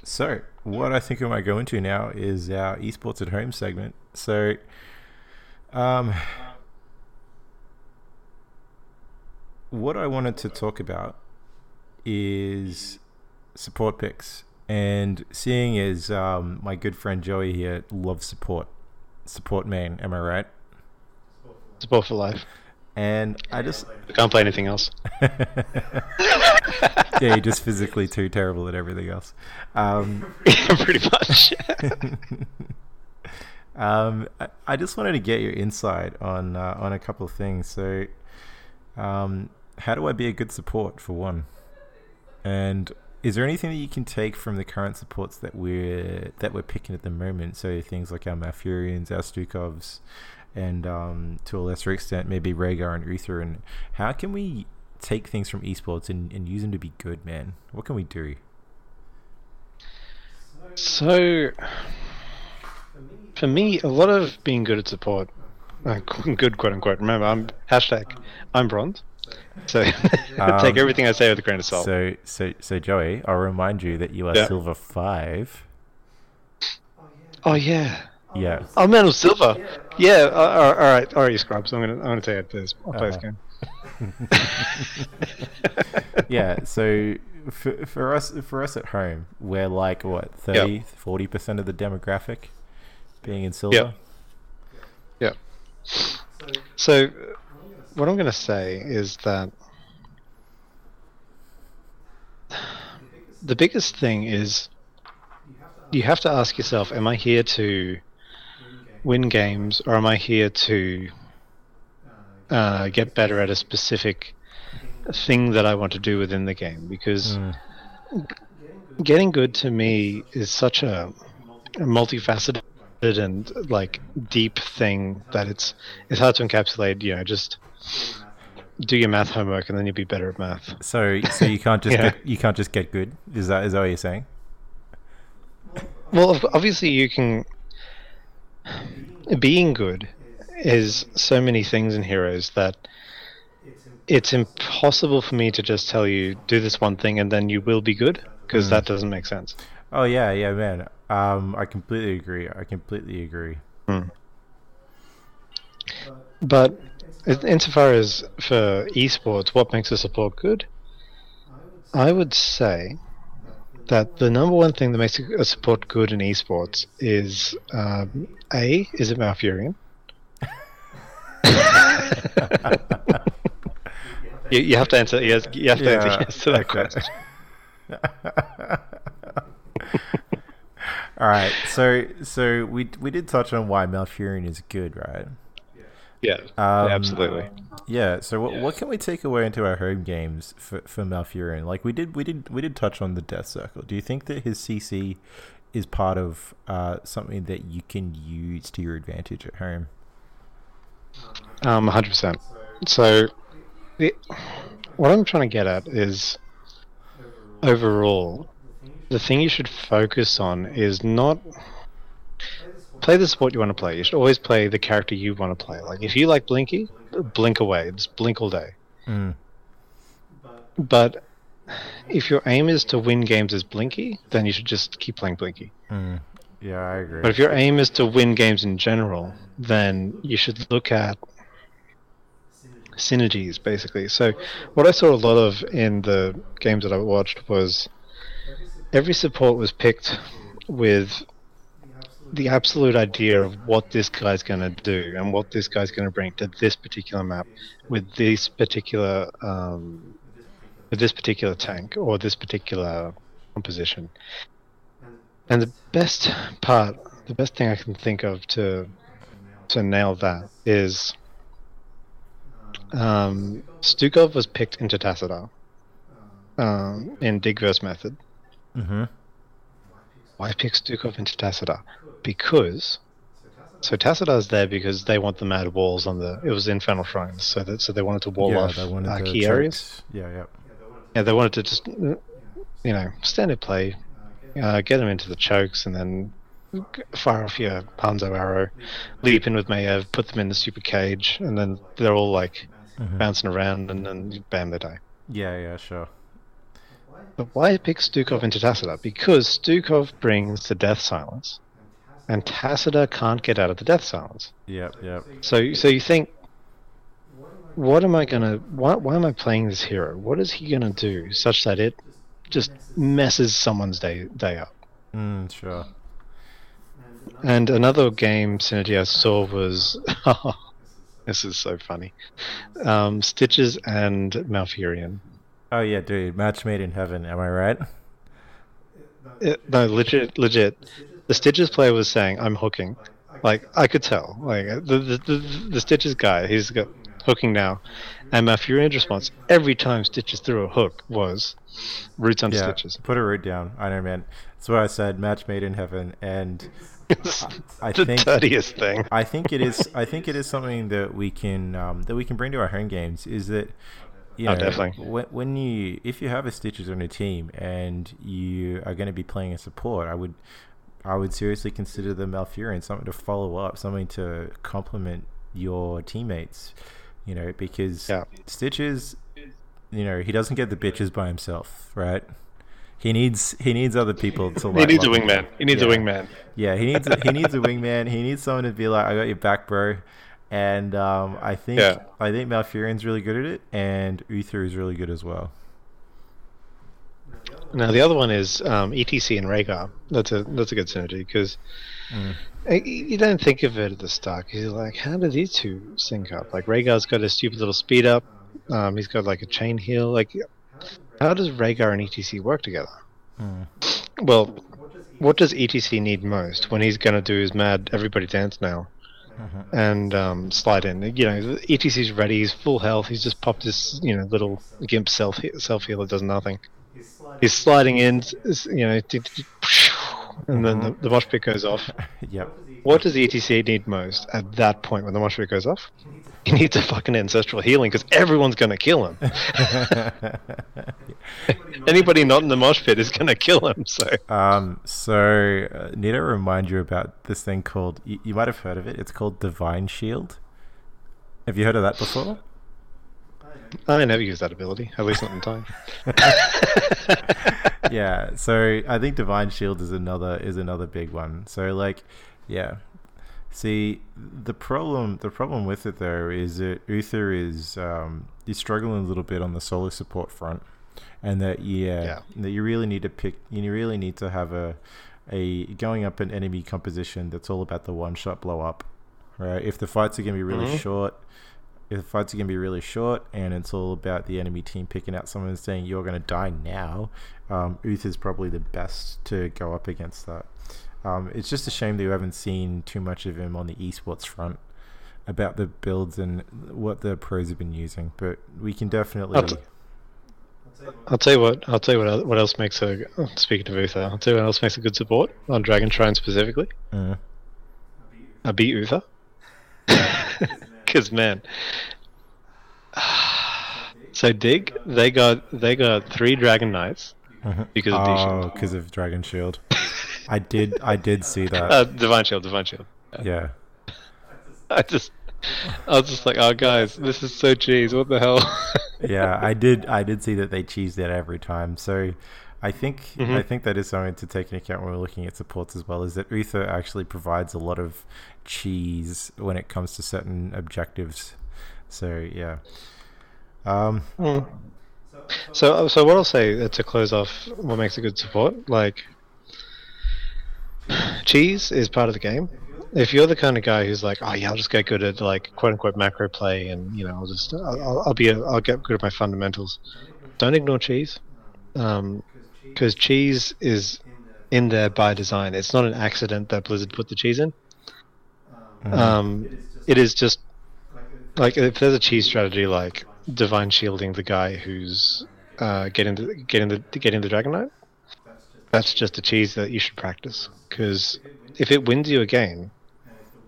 so what I think we might go into now is our esports at home segment. So, um, what I wanted to talk about is support picks, and seeing as um, my good friend Joey here loves support, support main. Am I right? Support for life. And I just I can't play anything else. <laughs> yeah, you're just physically too terrible at everything else. Um, <laughs> Pretty much. <laughs> um, I, I just wanted to get your insight on uh, on a couple of things. So, um, how do I be a good support for one? And is there anything that you can take from the current supports that we're that we're picking at the moment? So things like our Malfurions, our Stukovs, and um, to a lesser extent maybe Rehgar and Uther. And how can we take things from esports and, and use them to be good, man? What can we do? So, for me, a lot of being good at support, <laughs> good quote unquote. Remember, I'm hashtag I'm bronze. So <laughs> Um, take everything I say with a grain of salt. So, so, so, Joey, I'll remind you that you are Yeah. silver five. oh yeah. Yeah. Oh, Metal Silver. Yeah. Uh, all all right. All right, you scrubs. I'm gonna I'm gonna tell you this. I'll play this game. <laughs> yeah. So for, for us, for us at home, we're like what 30, 40 percent of the demographic being in silver. Yeah. Yeah. So, uh, what I'm going to say is that the biggest thing is you have to ask yourself: Am I here to win games, or am I here to uh, get better at a specific thing that I want to do within the game? Because Mm. getting good to me is such a, a multifaceted and like deep thing that it's it's hard to encapsulate. You know, just do your math homework and then you'll be better at math. So, so you can't just <laughs> Yeah. get you can't just get good. Is that is that what you're saying? Well, obviously you can. Being good is so many things in Heroes that it's impossible for me to just tell you do this one thing and then you will be good because Mm. that doesn't make sense. Oh yeah, yeah, man. Um, I completely agree. I completely agree. But in- insofar as for esports, what makes a support good? I would say that the number one thing that makes a support good in esports is um, a is it Malfurion? <laughs> you, you have to answer yes. You have to answer yes to that question. <laughs> All right, so so we we did touch on why Malfurion is good, right? Yeah, Um, absolutely. Yeah. So what what can we take away into our home games for for Malfurion? Like we did we did we did touch on the Death Circle. Do you think that his CC is part of uh, something that you can use to your advantage at home? Um, 100%. So, the, what I'm trying to get at is overall, the thing you should focus on is not play the sport you want to play. You should always play the character you want to play. Like, if you like Blinky, blink away. Just blink all day. Mm. But if your aim is to win games as Blinky, then you should just keep playing Blinky. Mm. Yeah, I agree. But if your aim is to win games in general, then you should look at synergies, basically. So, what I saw a lot of in the games that I watched was every support was picked with the absolute idea of what this guy's going to do and what this guy's going to bring to this particular map with this particular um, with this particular tank or this particular composition. And the best part, the best thing I can think of to to nail that is um, Stukov was picked into Tacita um, in Digverse method. mm-hmm. Why pick Stukov into Tacita? Because so is there because they want the mad walls on the. It was Infernal Shrines, so that so they wanted to wall yeah, off uh, the key areas. Yeah, yeah. Yeah, they wanted to just, you know, standard play, uh, get them into the chokes, and then fire off your Hanzo arrow, leap in with Maiev, put them in the super cage, and then they're all like Mhm. bouncing around, and then bam, they die. Yeah, yeah, sure. But why pick Stukov into Tacita? Because Stukov brings the Death Silence, and Tacita can't get out of the Death Silence. Yep, yep. So, so you think, what am I gonna? Why, why am I playing this hero? What is he gonna do such that it just messes someone's day day up? Mm, sure. And another game synergy I saw was, <laughs> this is so funny, um, Stitches and Malfurion. Oh yeah, dude. Match made in heaven. Am I right? It, no, legit, legit. The Stitches player was saying, "I'm hooking." Like I could tell. Like the the, the, the Stitches guy, he's got hooking now, and Malfurion's response every time Stitches threw a hook was roots under yeah. Stitches. Put a root down. I know, man. That's what I said. Match made in heaven, and <laughs> It's I the think dirtiest thing. I think it is. I think it is something that we can um, that we can bring to our home games. Is that you Oh, know, definitely. When, when you if you have a stitches on a team and you are going to be playing a support, I would I would seriously consider the Malfurion something to follow up, something to complement your teammates. You know, because Yeah. Stitches, you know, he doesn't get the bitches by himself, right? He needs he needs other people to. <laughs> He like, needs a wingman. He needs a wingman. Yeah, he needs a, he needs a wingman. He needs someone to be like, "I got your back, bro." And um, I think Yeah. I think Malfurion's really good at it, and Uther is really good as well. Now the other one is um, ETC and Rehgar. That's a that's a good synergy because Mm. you don't think of it at the start. 'cause You're like, how do these two sync up? Like Rehgar's got a stupid little speed up. Um, he's got like a chain heal. Like, how does Rehgar and ETC work together? Mm. Well, what does ETC need most when he's gonna do his mad everybody dance now Mhm. and um, slide in? You know, ETC's ready. He's full health. He's just popped his you know little gimp self self heal that does nothing. He's sliding in, you know, and then the, the mosh pit goes off. <laughs> Yep. What does ETC need most at that point when the mosh pit goes off? He needs a fucking ancestral healing because everyone's gonna kill him. <laughs> Anybody not in the mosh pit is gonna kill him. So um. So uh, need to remind you about this thing called. You, you might have heard of it. It's called Divine Shield. Have you heard of that before? I never use that ability, at least not in time. <laughs> <laughs> yeah so i think divine shield is another is another big one so like yeah see the problem the problem with it though is that uther is um he's struggling a little bit on the solo support front and that yeah, Yeah. that you really need to pick you really need to have a a going up an enemy composition that's all about the one shot blow up right if the fights are going to be really Mhm. short if the fights are going to be really short and it's all about the enemy team picking out someone and saying you're going to die now, um, Uth is probably the best to go up against that. Um, it's just a shame that you haven't seen too much of him on the esports front about the builds and what the pros have been using, but we can definitely. I'll t- I'll tell you what. I'll tell you what. What else makes a speaking of Uther, I'll tell you what else makes a good support on Dragon Train specifically. Uh, I beat Uther. <laughs> Cause man. <sighs> So dig, they got they got three Dragon Knights because of oh, because of Dragon Shield. I did. I did see <laughs> that. Uh, Divine Shield, Divine Shield. yeah. <laughs> I just, I was just like, oh guys, this is so cheese. What the hell? <laughs> yeah, I did. I did see that they cheese that every time. So, I think Mhm. I think that is something to take into account when we're looking at supports as well. Is that Uther actually provides a lot of cheese when it comes to certain objectives. So yeah. Um, Hmm. So, so what I'll say uh, to close off what makes a good support, like cheese is part of the game. If you're the kind of guy who's like, oh yeah, I'll just get good at like quote unquote macro play, and you know, I'll just I'll, I'll- be a, I'll get good at my fundamentals. Don't ignore cheese, because cheese is in there by design. It's not an accident that Blizzard put the cheese in. mhm. Um, it is just like if there's a cheese strategy like divine shielding the guy who's uh, getting the getting the getting the dragon knight, that's just a cheese that you should practice because if it wins you a game,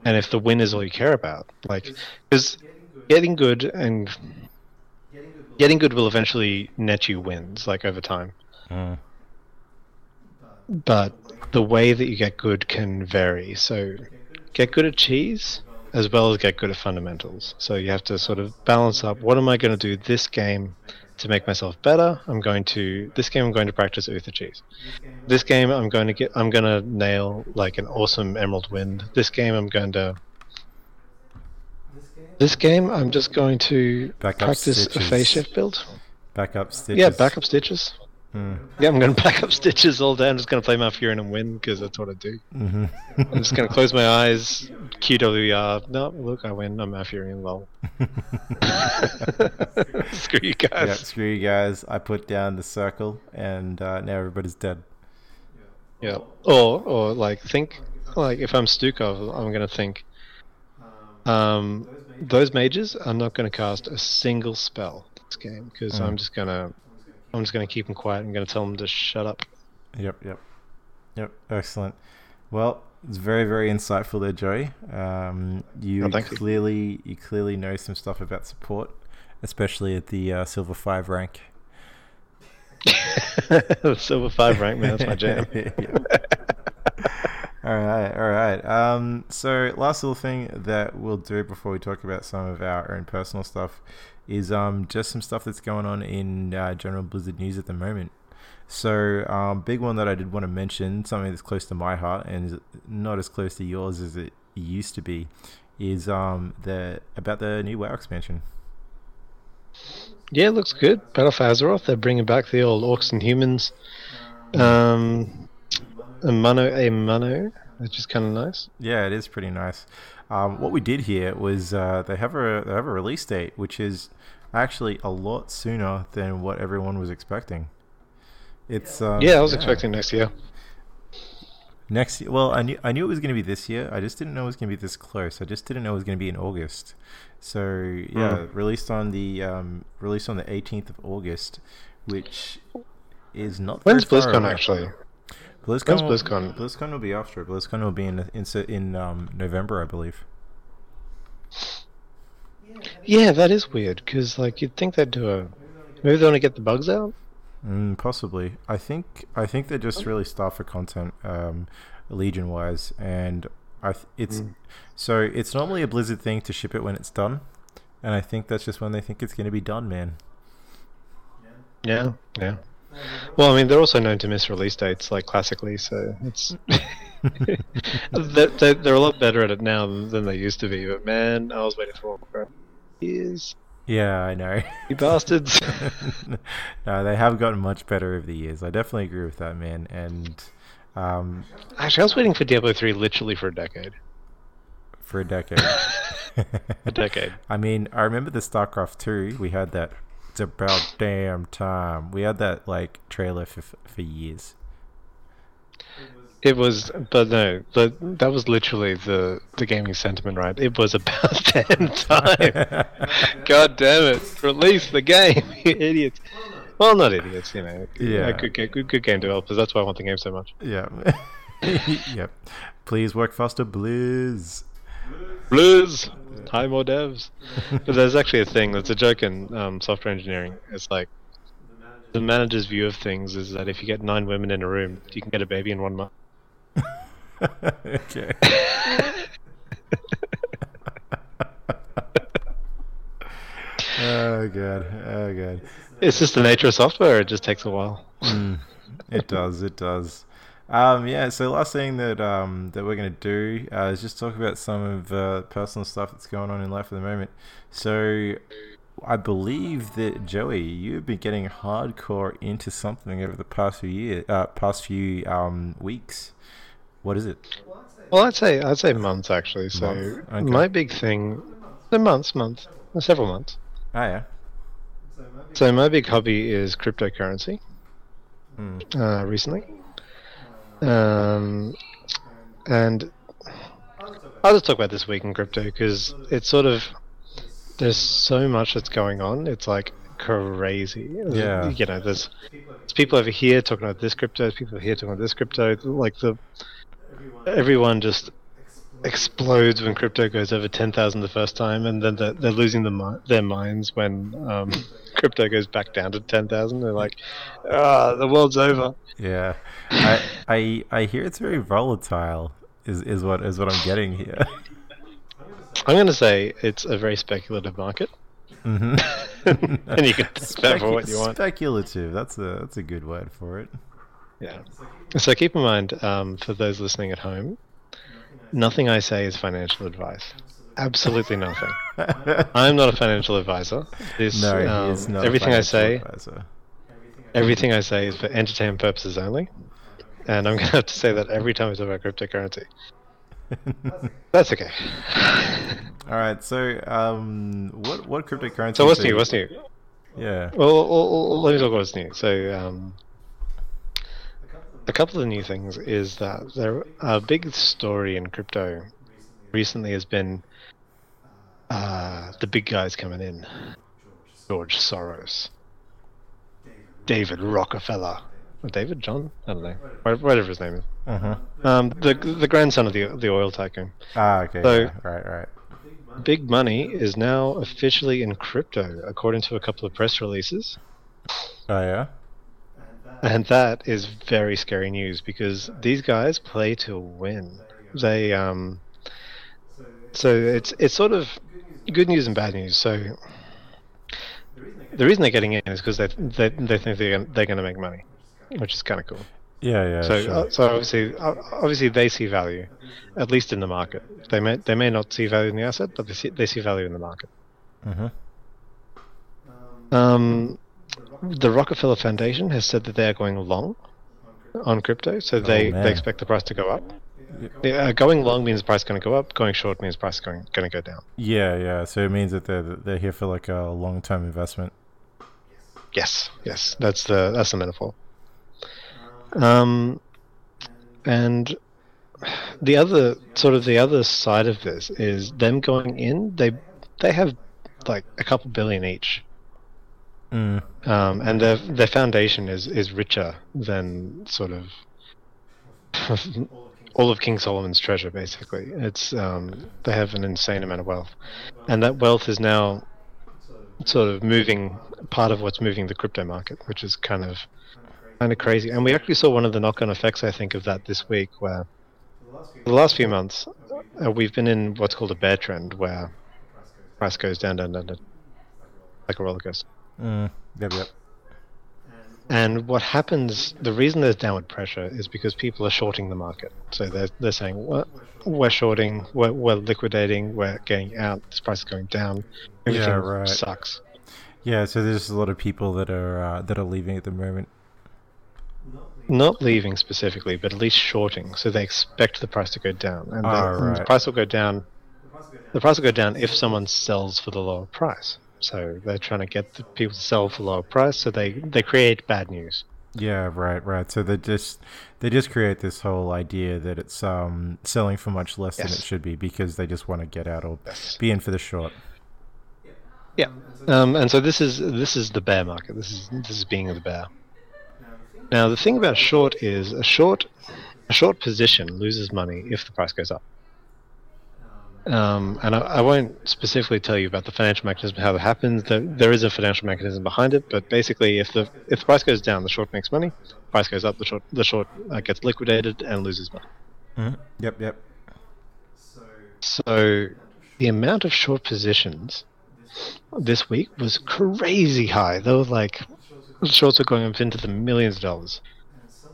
and if the win is all you care about, like because getting good and getting good will eventually net you wins like over time Mm. but the way that you get good can vary. So get good at cheese as well as get good at fundamentals. So you have to sort of balance up what am I going to do this game to make myself better? I'm going to this game I'm going to practice Uther cheese. This game I'm going to get I'm going to nail like an awesome emerald wind. This game I'm going to this game I'm just going to Back up practice a stitches. phase shift build. Backup stitches. Yeah, backup stitches. Mm. Yeah, I'm going <laughs> to pack up stitches all day. I'm just going to play my Malfurion and win because that's what I do. hmm I'm just going to close my eyes, QWR. No, look, I win. I'm Malfurion, lol. <laughs> <laughs> Screw you yeah, guys. screw you guys. I put down the circle, and uh, now everybody's dead. Yeah. Or, or like, think, like, if I'm Stukov, I'm going to think, um, those mages are not going to cast a single spell this game because Mm. I'm just going to. I'm just going to keep them quiet. I'm going to tell them to shut up. Yep, yep, yep. Excellent. Well, it's very, very insightful there, Joey. Um, you Oh, thank you. clearly, you clearly know some stuff about support, especially at the uh, silver five rank. <laughs> Silver five rank, man. That's my jam. <laughs> <laughs> all right, all right. Um, so last little thing that we'll do before we talk about some of our own personal stuff is um just some stuff that's going on in uh, general Blizzard news at the moment. So, um, big one that I did want to mention, something that's close to my heart and not as close to yours as it used to be, is um the about the new WoW expansion. Yeah, it looks good. Battle for Azeroth. They're bringing back the old orcs and humans. Um, a mono, a mono, which is kind of nice. Yeah, it is pretty nice. Um, what we did here was uh, they have a they have a release date, which is actually a lot sooner than what everyone was expecting. It's um, yeah, I was expecting next year. Next year, well, I knew I knew it was going to be this year. I just didn't know it was going to be this close. I just didn't know it was going to be in August. So yeah, Mm. released on the um, released on the 18th of August, which is not. When's BlizzCon actually? BlizzCon, When's will- BlizzCon? BlizzCon will be after. BlizzCon will be in in in um, November, I believe. Yeah, that is weird because like you'd think they'd do a. Maybe they want to get the bugs out. Mm, possibly. I think I think they're just really starved for content, um, Legion wise, and I th- it's Mm. so it's normally a Blizzard thing to ship it when it's done, and I think that's just when they think it's going to be done, man. Yeah, yeah. Well, I mean, they're also known to miss release dates, like classically. So it's <laughs> <laughs> they're, they're, a lot better at it now than, they used to be. But man, I was waiting for years. Yeah, I know. You bastards. <laughs> no, they have gotten much better over the years. I definitely agree with that, man. And um, Actually, I was waiting for Diablo three literally for a decade. for a decade. A decade. I mean, I remember the StarCraft 2. We had that. It's about damn time. We had that like trailer for for years. It was, but no, but that was literally the the gaming sentiment, right? It was about <laughs> damn time. <laughs> God damn it! Release the game, <laughs> you idiots. Well, not idiots, you know. Yeah. Good, good, good, good game developers. That's why I want the game so much. Yeah. yep. Please work faster, Blizz. Blues, hi more devs. but there's actually a thing. That's a joke in um, software engineering. It's like the manager's view of things is that if you get nine women in a room, you can get a baby in one month. <laughs> okay. oh god. Oh god. It's just the nature of software. It just takes a while. Mm, it does. It does. Um, yeah. So last thing that um, that we're gonna do uh, is just talk about some of uh, personal stuff that's going on in life at the moment. So I believe that Joey, you've been getting hardcore into something over the past few years, uh, past few um, weeks. What is it? Well, I'd say I'd say months actually. So Months, okay. my big thing, the months, months, uh, several months. Ah, yeah. So my big hobby is cryptocurrency. Mm. Uh, recently, um, and I'll just talk about this week in crypto because it's sort of there's so much that's going on. It's like crazy. Yeah. you know, there's, there's people over here talking about this crypto. There's people here talking about this crypto. Like the everyone just explodes when crypto goes over 10,000 the first time and then they're, they're losing the, mi- their minds when um, crypto goes back down to 10,000 they're like ah the world's over Yeah. I, I I hear it's very volatile. Is is what is what I'm getting here. i'm going to say it's a very speculative market hmm <laughs> and you can <laughs> spend for what you want Speculative. That's a that's a good word for it. yeah so keep in mind um, for those listening at home nothing i say is financial advice absolutely nothing <laughs> i'm not a financial advisor this no, um, he is not. a everything i say advisor. Everything I say is for entertainment purposes only, and I'm gonna have to say that every time I talk about cryptocurrency. <laughs> That's okay. All right. So, um, what what cryptocurrency? So what's new? What's new? Yeah. Well, well, well, let me talk about what's new. So, um, a couple of new things is that there a big story in crypto recently has been uh, the big guys coming in. George Soros, David Rockefeller, David John, I don't know, whatever his name is. Uh huh. Um, the the grandson of the the oil tycoon. Ah, okay. So- yeah, Right. Right. big money is now officially in crypto, according to a couple of press releases. Oh yeah. And that is very scary news because these guys play to win. They um so it's it's sort of good news and bad news. So the reason they're getting in is because they, they they think they're gonna, they're going to make money, which is kind of cool. Yeah, yeah. so sure. uh, so obviously uh, obviously they see value, at least in the market. They may they may not see value in the asset, but they see they see value in the market. hmm Um, the Rockefeller Foundation has said that they are going long on crypto, so they, man. they expect the price to go up. Yeah. Yeah, uh, going long means the price is going to go up. Going short means the price is going going to go down. Yeah, yeah. So it means that they're they're here for like a long term investment. Yes, yes, that's the that's the metaphor. Um, and the other sort of the other side of this is them going in. They they have like a couple billion each, Mm. um, and their their foundation is is richer than sort of <laughs> all of King Solomon's treasure. Basically, it's um, they have an insane amount of wealth, and that wealth is now sort of moving part of what's moving the crypto market, which is kind of kind of crazy. And we actually saw one of the knock-on effects, I think, of that this week, where the last few months uh, we've been in what's called a bear trend, where price goes down, down, down, down like a roller coaster. Mm. Yep, yep. And what happens, the reason there's downward pressure is because people are shorting the market. So they're, they're saying, well, we're shorting, we're, we're liquidating, we're getting out, this price is going down, everything Yeah, right. sucks. Yeah, so there's a lot of people that are uh, that are leaving at the moment. Not leaving specifically, but at least shorting. So they expect the price to go down. And, the, Ah, and the price will go down. The price will go down if someone sells for the lower price. So they're trying to get the people to sell for a lower price, so they, they create bad news. Yeah, right, right. So they just they just create this whole idea that it's um selling for much less than it should be because they just want to get out or Yes. be in for the short. Yeah. Um, and so this is this is the bear market. This is this is being the bear. Now the thing about short is a short a short position loses money if the price goes up. Um, and I, I won't specifically tell you about the financial mechanism how that happens. There, there is a financial mechanism behind it, but basically, if the if the price goes down, the short makes money. Price goes up, the short the short uh, gets liquidated and loses money. hmm Yep, yep. So the amount of short positions this week was crazy high. They were like shorts were going up into the millions of dollars.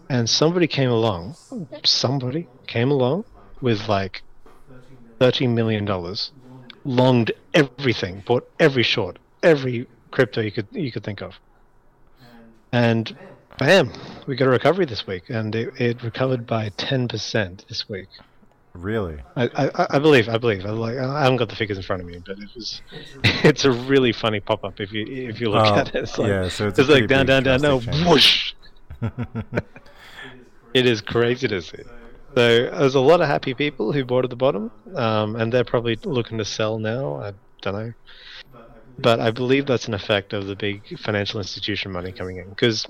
And somebody came along, somebody came along with like thirty million dollars, longed everything, bought every short, every crypto you could you could think of. And bam, we got a recovery this week, and it, it recovered by ten percent this week. Really? I, I, I believe, I believe. I like. I haven't got the figures in front of me, but it was. <laughs> It's a really funny pop up if you if you look Oh, at it. It's like, yeah, so it's it's like down, down, down. No, change. whoosh! <laughs> It is crazy to see. So there's a lot of happy people who bought at the bottom, um, and they're probably looking to sell now. I don't know, but I believe that's an effect of the big financial institution money coming in. Because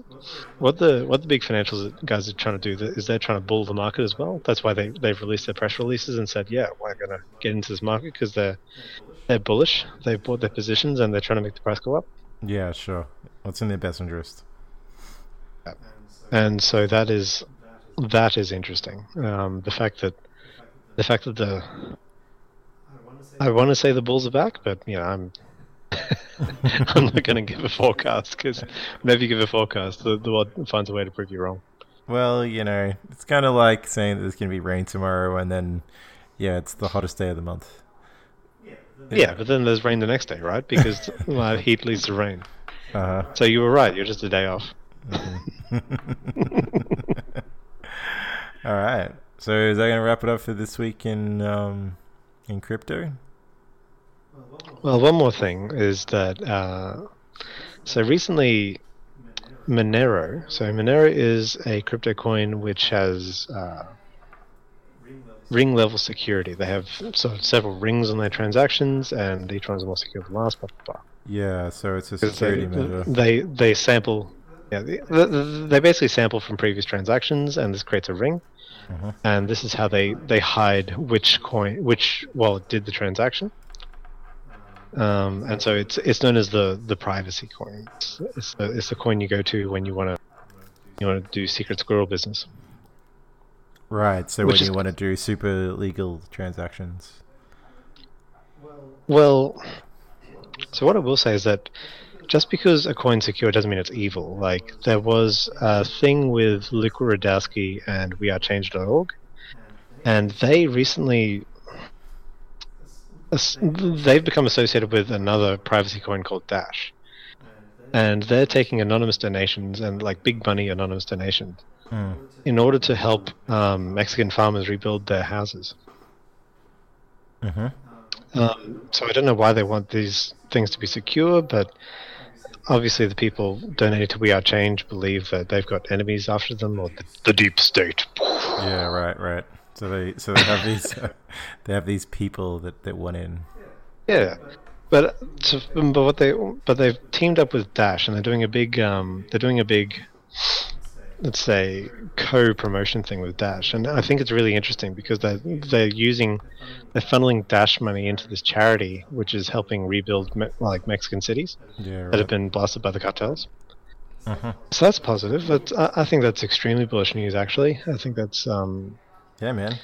what the what the big financial guys are trying to do is they're trying to bull the market as well. That's why they they've released their press releases and said, yeah, we're gonna get into this market because they're they're bullish. They've bought their positions and they're trying to make the price go up. yeah, sure. What's in their best interest? and so that is that is interesting. Um, the fact that the fact that the I want to say the Bulls are back, but you know I'm <laughs> I'm not going to give a forecast because whenever you give a forecast, the the world finds a way to prove you wrong. Well, you know, it's kind of like saying that there's going to be rain tomorrow, and then, yeah, it's the hottest day of the month. Yeah, but then there's rain the next day, right? Because <laughs> well, heat leads to rain. Uh So you were right. You're just a day off. huh. <laughs> All right. So is that going to wrap it up for this week in um, in crypto? Well, one more thing is that uh, so recently Monero. So Monero is a crypto coin which has uh, ring level security. They have sort of several rings on their transactions, and each one's more secure than the last. Blah, blah, blah. Yeah. So it's a security they, measure. they they sample. Yeah, they, they basically sample from previous transactions, and this creates a ring. Mhm. And this is how they, they hide which coin, which wallet did the transaction. um, and so it's it's known as the the privacy coin. It's, it's, the, it's the coin you go to when you want to you want to do secret squirrel business. Right. So Which when is- you want to do super legal transactions. Well, so what I will say is that just because a coin's secure doesn't mean it's evil. Like there was a thing with Luke Rudkowski and WeAreChange.org, and they recently they've become associated with another privacy coin called Dash, and they're taking anonymous donations and like big money anonymous donations Hmm. in order to help um, Mexican farmers rebuild their houses. Mm-hmm. Um, so I don't know why they want these things to be secure, but obviously the people donating to We Are Change believe that they've got enemies after them, or the, the deep state. Yeah. Right. Right. So they so they have these <laughs> they have these people that that want in. Yeah, but so, but what they but they've teamed up with Dash, and they're doing a big um they're doing a big let's say co-promotion thing with Dash, and I think it's really interesting because they they're using they're funneling Dash money into this charity, which is helping rebuild me- like Mexican cities Yeah. that have been blasted by the cartels. Mhm. So that's positive. But I, I think that's extremely bullish news. Actually, I think that's um, Yeah, man.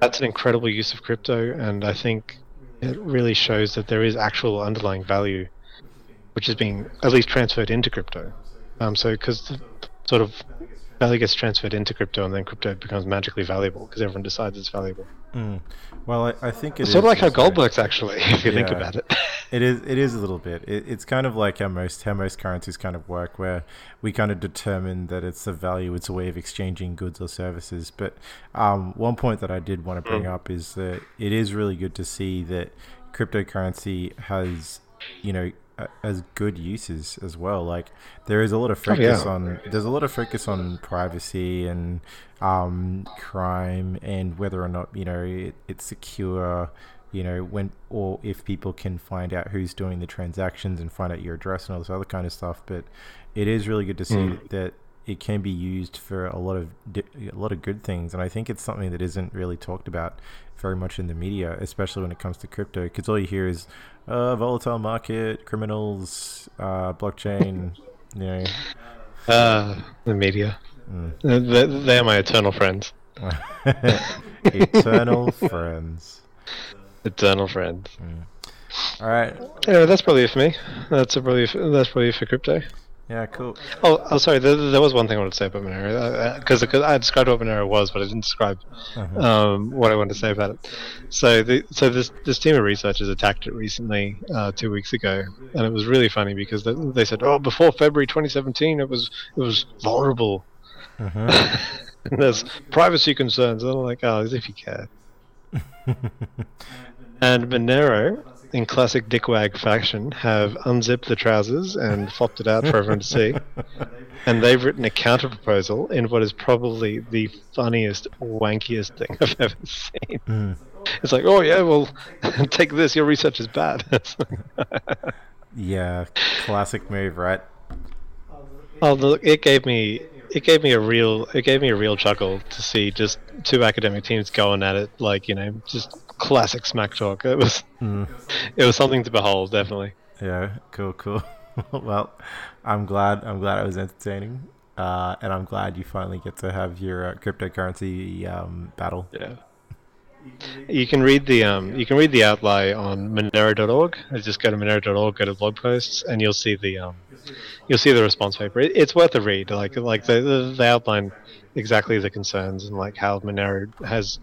that's an incredible use of crypto, and I think it really shows that there is actual underlying value, which is being at least transferred into crypto. Um, so because sort of value gets transferred into crypto, and then crypto becomes magically valuable because everyone decides it's valuable. Mm. Well, I, I think it It's sort of like how gold works, actually, <laughs> if you think about it. <laughs> It is. It is a little bit. It, it's kind of like how most how most currencies kind of work, where we kind of determine that it's a value, it's a way of exchanging goods or services. But um, one point that I did want to bring Mm. up is that it is really good to see that cryptocurrency has, you know, as good uses as well. Like there is a lot of Oh, focus yeah. on there's a lot of focus on privacy and um, crime and whether or not you know it, it's secure you know when or if people can find out who's doing the transactions and find out your address and all this other kind of stuff but it is really good to see Mm. that it can be used for a lot of a lot of good things and i think it's something that isn't really talked about very much in the media especially when it comes to crypto because all you hear is uh, volatile market criminals uh, blockchain you know <laughs> Uh, the media. mm. They, are my eternal friends. <laughs> eternal friends Eternal friends. all right Anyway, that's probably it for me. That's probably that's probably it for crypto. Yeah cool Oh, oh sorry. There, there was one thing I wanted to say about Monero because I described what Monero was, but I didn't describe Mhm. um, what I wanted to say about it. So, the, so this this team of researchers attacked it recently, uh, two weeks ago, and it was really funny because they, they said, "Oh, before February 2017, it was it was vulnerable, <laughs> and there's privacy concerns." And I'm like, "Oh, as if you care." <laughs> And Monero, in classic dickwag fashion, have unzipped the trousers and flopped it out for everyone to see. <laughs> And they've written a counter proposal in what is probably the funniest, wankiest thing I've ever seen. Mm. It's like, oh yeah, well, <laughs> take this. Your research is bad. <laughs> Yeah, classic move, right? oh, look, it gave me it gave me a real it gave me a real chuckle to see just two academic teams going at it like you know just classic smack talk. It was Mm. it was something to behold, definitely. Yeah, cool, cool. <laughs> well, I'm glad. I'm glad it was entertaining, uh, and I'm glad you finally get to have your uh, cryptocurrency um, battle. Yeah. You can read the um, you can read the outline on Monero.org. Just go to Monero.org, go to blog posts, and you'll see the um, you'll see the response paper. It, it's worth a read. Like like they they outline exactly the concerns and like how Monero has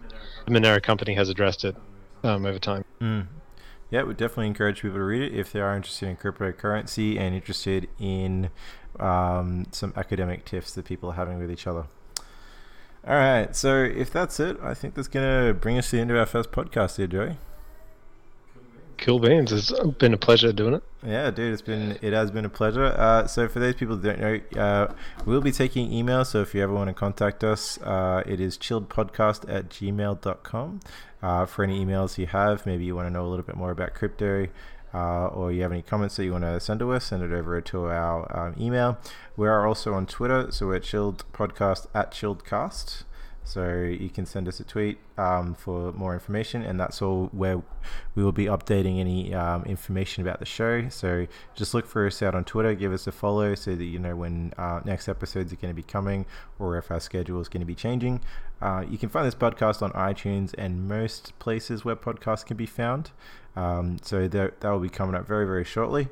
the Monero company has addressed it um, over time. Mm. Yeah, we definitely encourage people to read it if they are interested in cryptocurrency and interested in um, some academic tiffs that people are having with each other. All right, so if that's it, I think that's going to bring us to the end of our first podcast here, Joey. Cool beans. It's been a pleasure doing it. Yeah, dude, it's been it has been a pleasure. Uh, so for those people who don't know, uh, we'll be taking email. So if you ever want to contact us, uh, it is chilledpodcast at gmail.com. Uh, for any emails you have, maybe you want to know a little bit more about crypto, uh, or you have any comments that you want to send to us, send it over to our um, email. We are also on Twitter, so we're chilled podcast at chilledcast. So you can send us a tweet um, for more information, and that's all where we will be updating any um, information about the show. So just look for us out on Twitter, give us a follow so that you know when uh, next episodes are going to be coming or if our schedule is going to be changing. Uh, you can find this podcast on iTunes and most places where podcasts can be found. Um, so that, that will be coming up very, very shortly.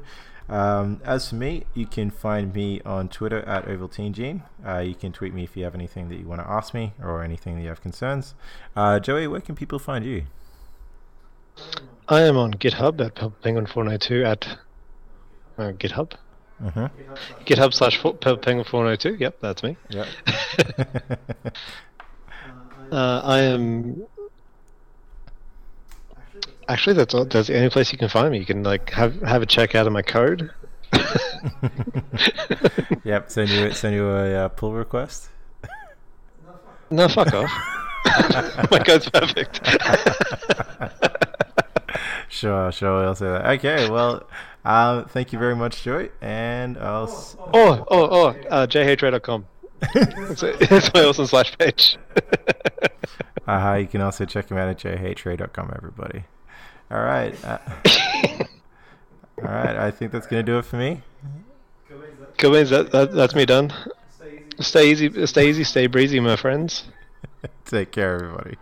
Um, as for me, you can find me on Twitter at OvalteenGene. Uh, you can tweet me if you have anything that you want to ask me or anything that you have concerns. Uh, Joey, where can people find you? I am on GitHub at Penguin492 at uh, GitHub. Mm-hmm. GitHub slash Penguin492. Yep, that's me. Yep. <laughs> uh, I am. Actually, that's all, that's the only place you can find me. You can like have have a check out of my code. <laughs> yep. Send you send you a uh, pull request. No, fuck off. <laughs> my code's perfect. <laughs> sure, sure. I'll say that. Okay. Well, um, thank you very much, Joy, and I'll. S- oh, oh, oh. Uh, jhray.com. it's, it's my awesome slash page. uh, you can also check him out at jhray.com, everybody. All right. Uh, <laughs> all right. I think that's gonna do it for me. Cool beans. That, that, that's me done. Stay easy. Stay easy. Stay easy. Stay breezy, my friends. <laughs> Take care, everybody.